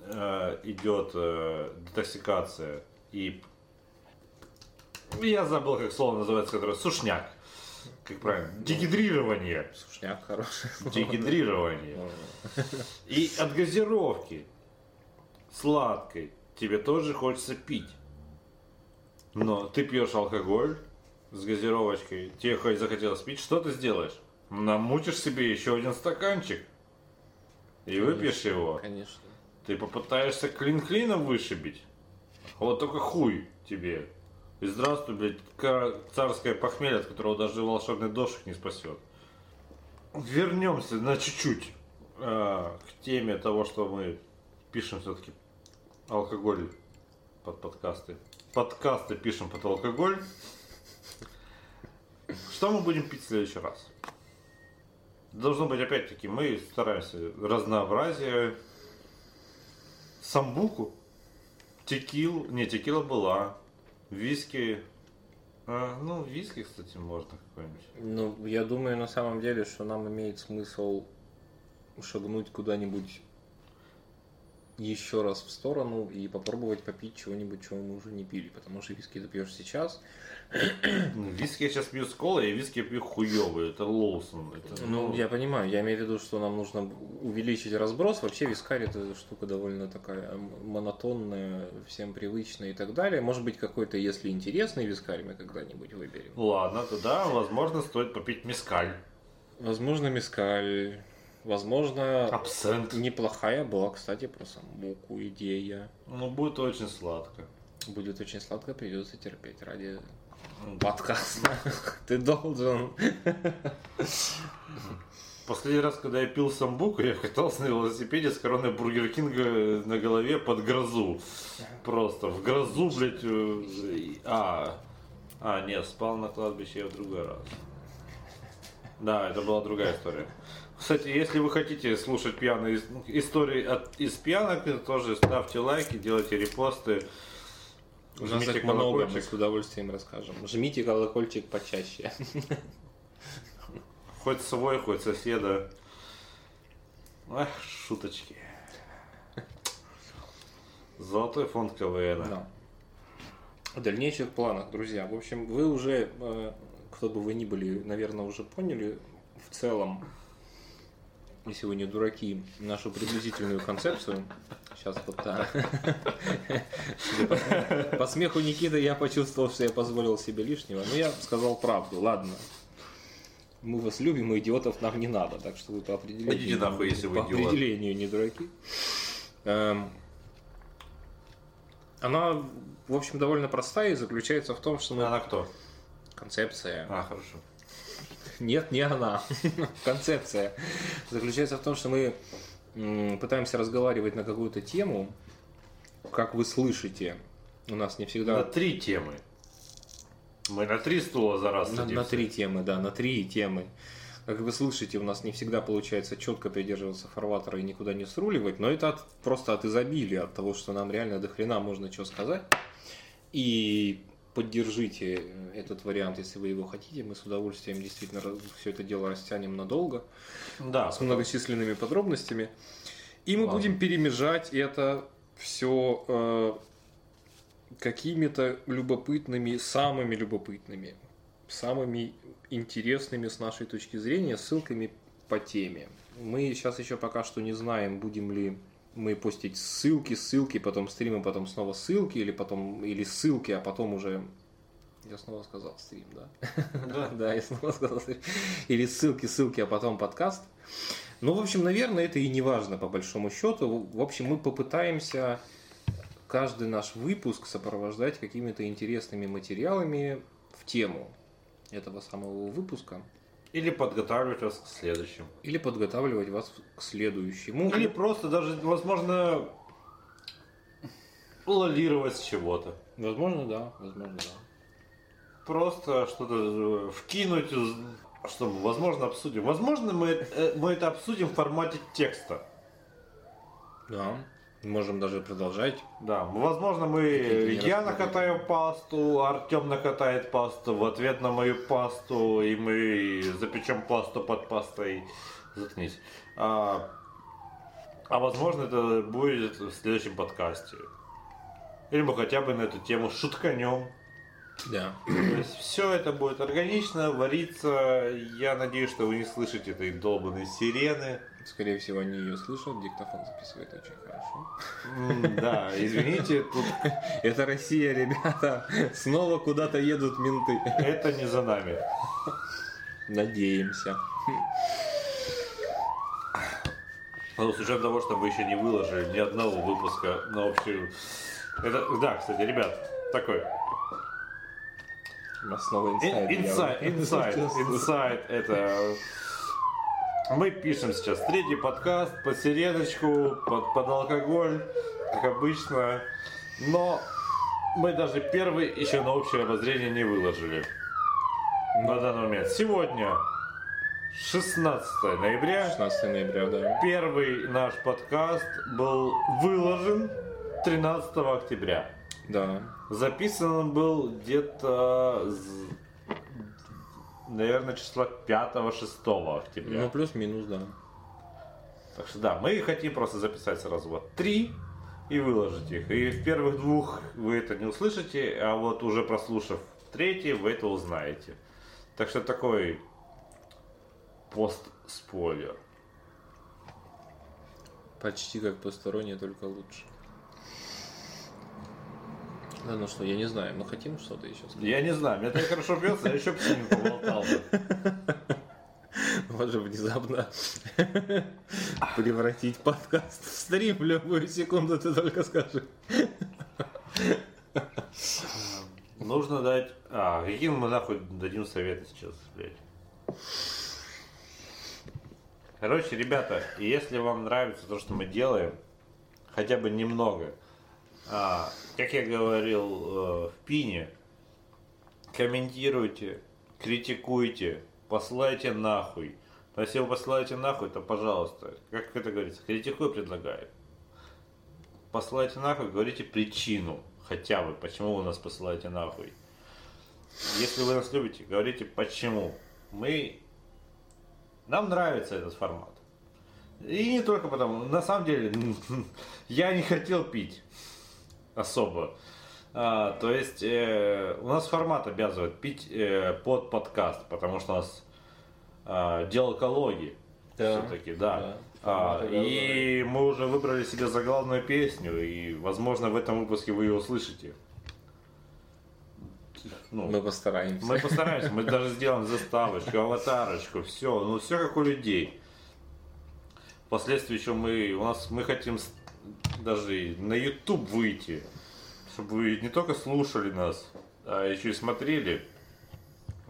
э, идет э, детоксикация и я забыл, как слово называется, которое сушняк. Как правильно? Дегидрирование. Сушняк хороший. Дегидрирование. И от газировки сладкой тебе тоже хочется пить. Но ты пьешь алкоголь с газировочкой, тебе хоть захотелось пить, что ты сделаешь? Намутишь себе еще один стаканчик и выпьешь его. Конечно. Ты попытаешься клин клином вышибить. Вот только хуй тебе. И здравствуй, блядь, царское похмелье, от которого даже волшебный дождь не спасет. Вернемся на чуть-чуть а, к теме того, что мы пишем все-таки алкоголь под подкасты. Подкасты пишем под алкоголь. Что мы будем пить в следующий раз? Должно быть, опять-таки, мы стараемся разнообразие. Самбуку, текил, не, текила была, виски, а, ну, виски, кстати, можно какой-нибудь. Ну, я думаю на самом деле, что нам имеет смысл шагнуть куда-нибудь еще раз в сторону и попробовать попить чего-нибудь, чего мы уже не пили. Потому что виски ты пьешь сейчас. Ну, Виски я сейчас пью с колой, и виски я пью хуёвые, это Лоусон. Это, Ну, я понимаю, я имею в виду, что нам нужно увеличить разброс. Вообще вискарь это штука довольно такая монотонная, всем привычная и так далее. Может быть, какой-то, если интересный вискарь мы когда-нибудь выберем. Ладно, тогда, возможно, стоит попить мискаль. Возможно, мискаль. Возможно, Абсент. неплохая была, кстати, про самбуку идея. Ну, будет очень сладко. Будет очень сладко, придется терпеть ради подкаста. Ты должен. Последний раз, когда я пил самбуку, я катался на велосипеде с короной Бургер Кинга на голове под грозу. Просто в грозу, блядь. э, А, а, нет, спал на кладбище я в другой раз. Да, это была другая история. Кстати, если вы хотите слушать пьяные ис- истории от, из пьянок, то тоже ставьте лайки, делайте репосты. У нас их много, мы с удовольствием расскажем. Жмите колокольчик почаще. Хоть свой, хоть соседа. Ах, шуточки. Золотой фонд КВН. Да. В дальнейших планах, друзья. В общем, вы уже, э, кто бы вы ни были, наверное, уже поняли в целом, вы не дураки, нашу приблизительную концепцию. Сейчас вот. Судя по- смеху Никиты я почувствовал, что я позволил себе лишнего. Но я сказал правду, ладно. Мы вас любим, и идиотов нам не надо, так что вы по определению, Идите нахуй, если вы по идиот. определению не дураки. Эм, она, в общем, довольно простая и заключается в том, что мы... Она кто? Концепция. А, хорошо. Нет, не она. [laughs] Концепция заключается в том, что мы пытаемся разговаривать на какую-то тему, как вы слышите. У нас не На всегда... три темы. Мы на три стула за раз На, на три темы, да, на три темы. Как вы слышите, у нас не всегда получается четко придерживаться фарватера и никуда не сруливать, но это от- просто от изобилия, от того, что нам реально до хрена можно что сказать. И поддержите этот вариант, если вы его хотите. Мы с удовольствием действительно все это дело растянем надолго, Да, с многочисленными подробностями. И мы Ладно. будем перемежать это все какими-то любопытными, самыми любопытными, самыми интересными с нашей точки зрения ссылками по теме. Мы сейчас еще пока что не знаем, будем ли мы постить ссылки, ссылки, потом стримы, потом снова ссылки, или потом или ссылки, а потом уже я снова сказал стрим, да? Да. [laughs] Да, я снова сказал стрим. Или ссылки, ссылки, а потом подкаст. Ну, в общем, наверное, это и не важно по большому счету. В общем, мы попытаемся каждый наш выпуск сопровождать какими-то интересными материалами в тему этого самого выпуска Или подготавливать вас к следующему. или подготавливать вас к следующему. Или просто даже, возможно, лолировать чего-то. Возможно, да, возможно, да. Просто что-то э, вкинуть, чтобы, возможно, обсудим. Возможно, мы, э, мы это обсудим в формате текста. Да. Можем даже продолжать. Да, возможно, мы я накатаю пасту, Артем накатает пасту в ответ на мою пасту, и мы запечем пасту под пастой. Заткнись. А, а возможно, это будет в следующем подкасте. Или мы хотя бы на эту тему шутканем. Да. То есть все это будет органично, вариться. Я надеюсь, что вы не слышите этой долбанной сирены. Скорее всего, они ее слышат. Диктофон записывает очень хорошо. Да, извините, тут [laughs] Это Россия, ребята. Снова куда-то едут менты. это не за нами. Надеемся. Ну, с учетом того, что мы еще не выложили ни одного выпуска на общую... Это, да, кстати, ребят, такой У нас снова инсайд. [laughs] инсайд, это... Мы пишем сейчас третий подкаст под сиреночку, под, под алкоголь, как обычно, но мы даже первый еще на общее обозрение не выложили на данный момент. Сегодня 16 ноября. 16 ноября, да. Первый наш подкаст был выложен 13 октября. Да. Записан он был где-то, наверное, числа 5-6 октября. Ну, плюс-минус, да. Так что да, мы хотим просто записать сразу вот три и выложить их. И в первых двух вы это не услышите, а вот уже прослушав третий, вы это узнаете. Так что такой пост-спойлер. Почти как посторонние, только лучше. Да, ну что, я не знаю, мы хотим что-то еще сказать? Я не знаю, мне так хорошо пьется, я еще бы с ними поболтал можем [laughs] внезапно [laughs] превратить подкаст в стрим в любую секунду, ты только скажи. Нужно дать... А, каким мы нахуй дадим советы сейчас, блядь? Короче, ребята, если вам нравится то, что мы делаем, хотя бы немного, а, как я говорил э, в Пине, комментируйте, критикуйте, посылайте нахуй. Но если вы посылаете нахуй, то пожалуйста, как это говорится, критикуй, предлагаю. Посылайте нахуй, говорите причину, хотя бы, почему вы нас посылаете нахуй. Если вы нас любите, говорите почему. Мы... Нам нравится этот формат. И не только потому, на самом деле, [laughs] я не хотел пить особо. А, то есть э, у нас формат обязывает пить э, под подкаст, потому что у нас э, дело экологии. Да. Все-таки, да. Да, А, и мы уже выбрали себе заглавную песню, и, возможно, в этом выпуске вы ее услышите. Ну, Мы постараемся. мы постараемся, мы даже сделаем заставочку, аватарочку, все, ну все как у людей. Впоследствии еще мы, у нас, мы хотим даже на YouTube выйти, чтобы вы не только слушали нас, а еще и смотрели.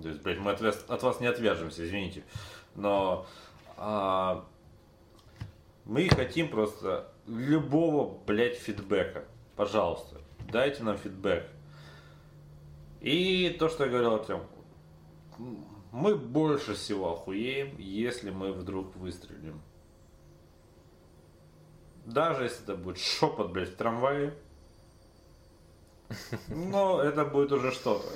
То есть, блядь, мы от вас, от вас не отвяжемся, извините. Но а, мы хотим просто любого, блядь, фидбэка. Пожалуйста, дайте нам фидбэк. И то, что я говорил Артем, мы больше всего охуеем, если мы вдруг выстрелим. Даже если это будет шепот, блядь, в трамвае. Но это будет уже что-то.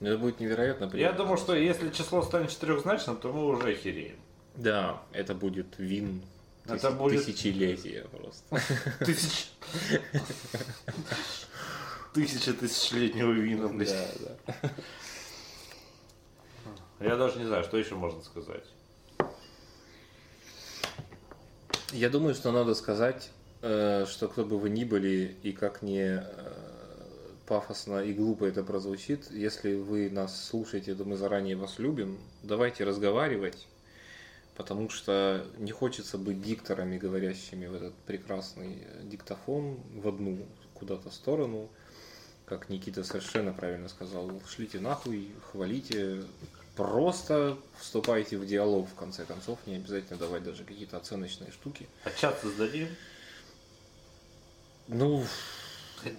Это будет невероятно Я приятно. думаю, что если число станет четырехзначным, то мы уже охереем. Да, это будет вин Это тысяч- будет- тысячелетия просто. Тысяч... Тысяча тысячелетнего вина, блядь. Да, да. Я даже не знаю, что еще можно сказать. Я думаю, что надо сказать, э, что кто бы вы ни были, и как не э, пафосно и глупо это прозвучит, если вы нас слушаете, то мы заранее вас любим, давайте разговаривать, потому что не хочется быть дикторами, говорящими в этот прекрасный э, диктофон в одну куда-то сторону. Как Никита совершенно правильно сказал, шлите нахуй, хвалите, просто вступайте в диалог в конце концов, не обязательно давать даже какие-то оценочные штуки. А чат создадим? Ну,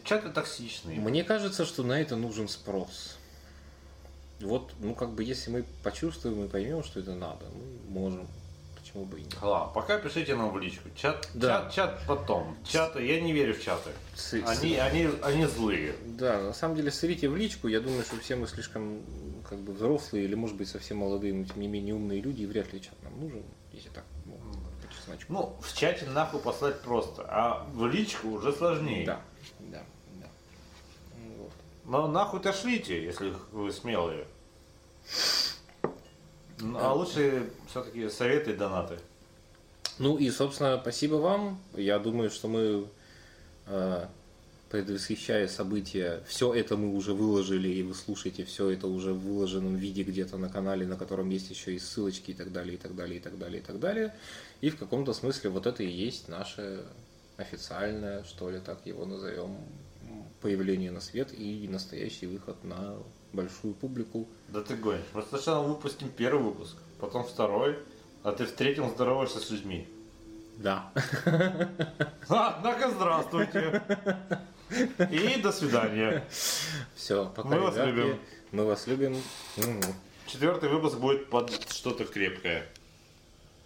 Чаты токсичные. мне кажется, что на это нужен спрос. Вот, ну как бы, если мы почувствуем и поймем, что это надо, мы можем. Почему бы и нет? Ладно, пока пишите нам в личку. Чат, Да. чат, чат потом. Чаты, я не верю в чаты. С- Они, они, они злые. Да, на самом деле, сырите в личку. Я думаю, что все мы слишком как бы взрослые или, может быть, совсем молодые, но тем не менее умные люди, и вряд ли чат нам нужен, если так, ну, по чесночку. Ну, в чате нахуй послать просто, а в личку уже сложнее. да, да, да. Вот. Но нахуй-то шлите, если вы смелые. Ну, А лучше все-таки советы и донаты. Ну и, собственно, спасибо вам. Я думаю, что мы, э, предвосхищая события, все это мы уже выложили, и вы слушаете все это уже в выложенном виде где-то на канале, на котором есть еще и ссылочки и так далее, и так далее, и так далее, и так далее. И в каком-то смысле вот это и есть наше официальное, что ли, так его назовем, появление на свет и настоящий выход на большую публику. Да ты гонишь. Мы сначала выпустим первый выпуск, потом второй, а ты в третьем здороваешься с людьми. Да. [laughs] Однако здравствуйте. И до свидания. Все, пока, Мы вас любим. Мы вас любим. М. Четвертый выпуск будет под что-то крепкое.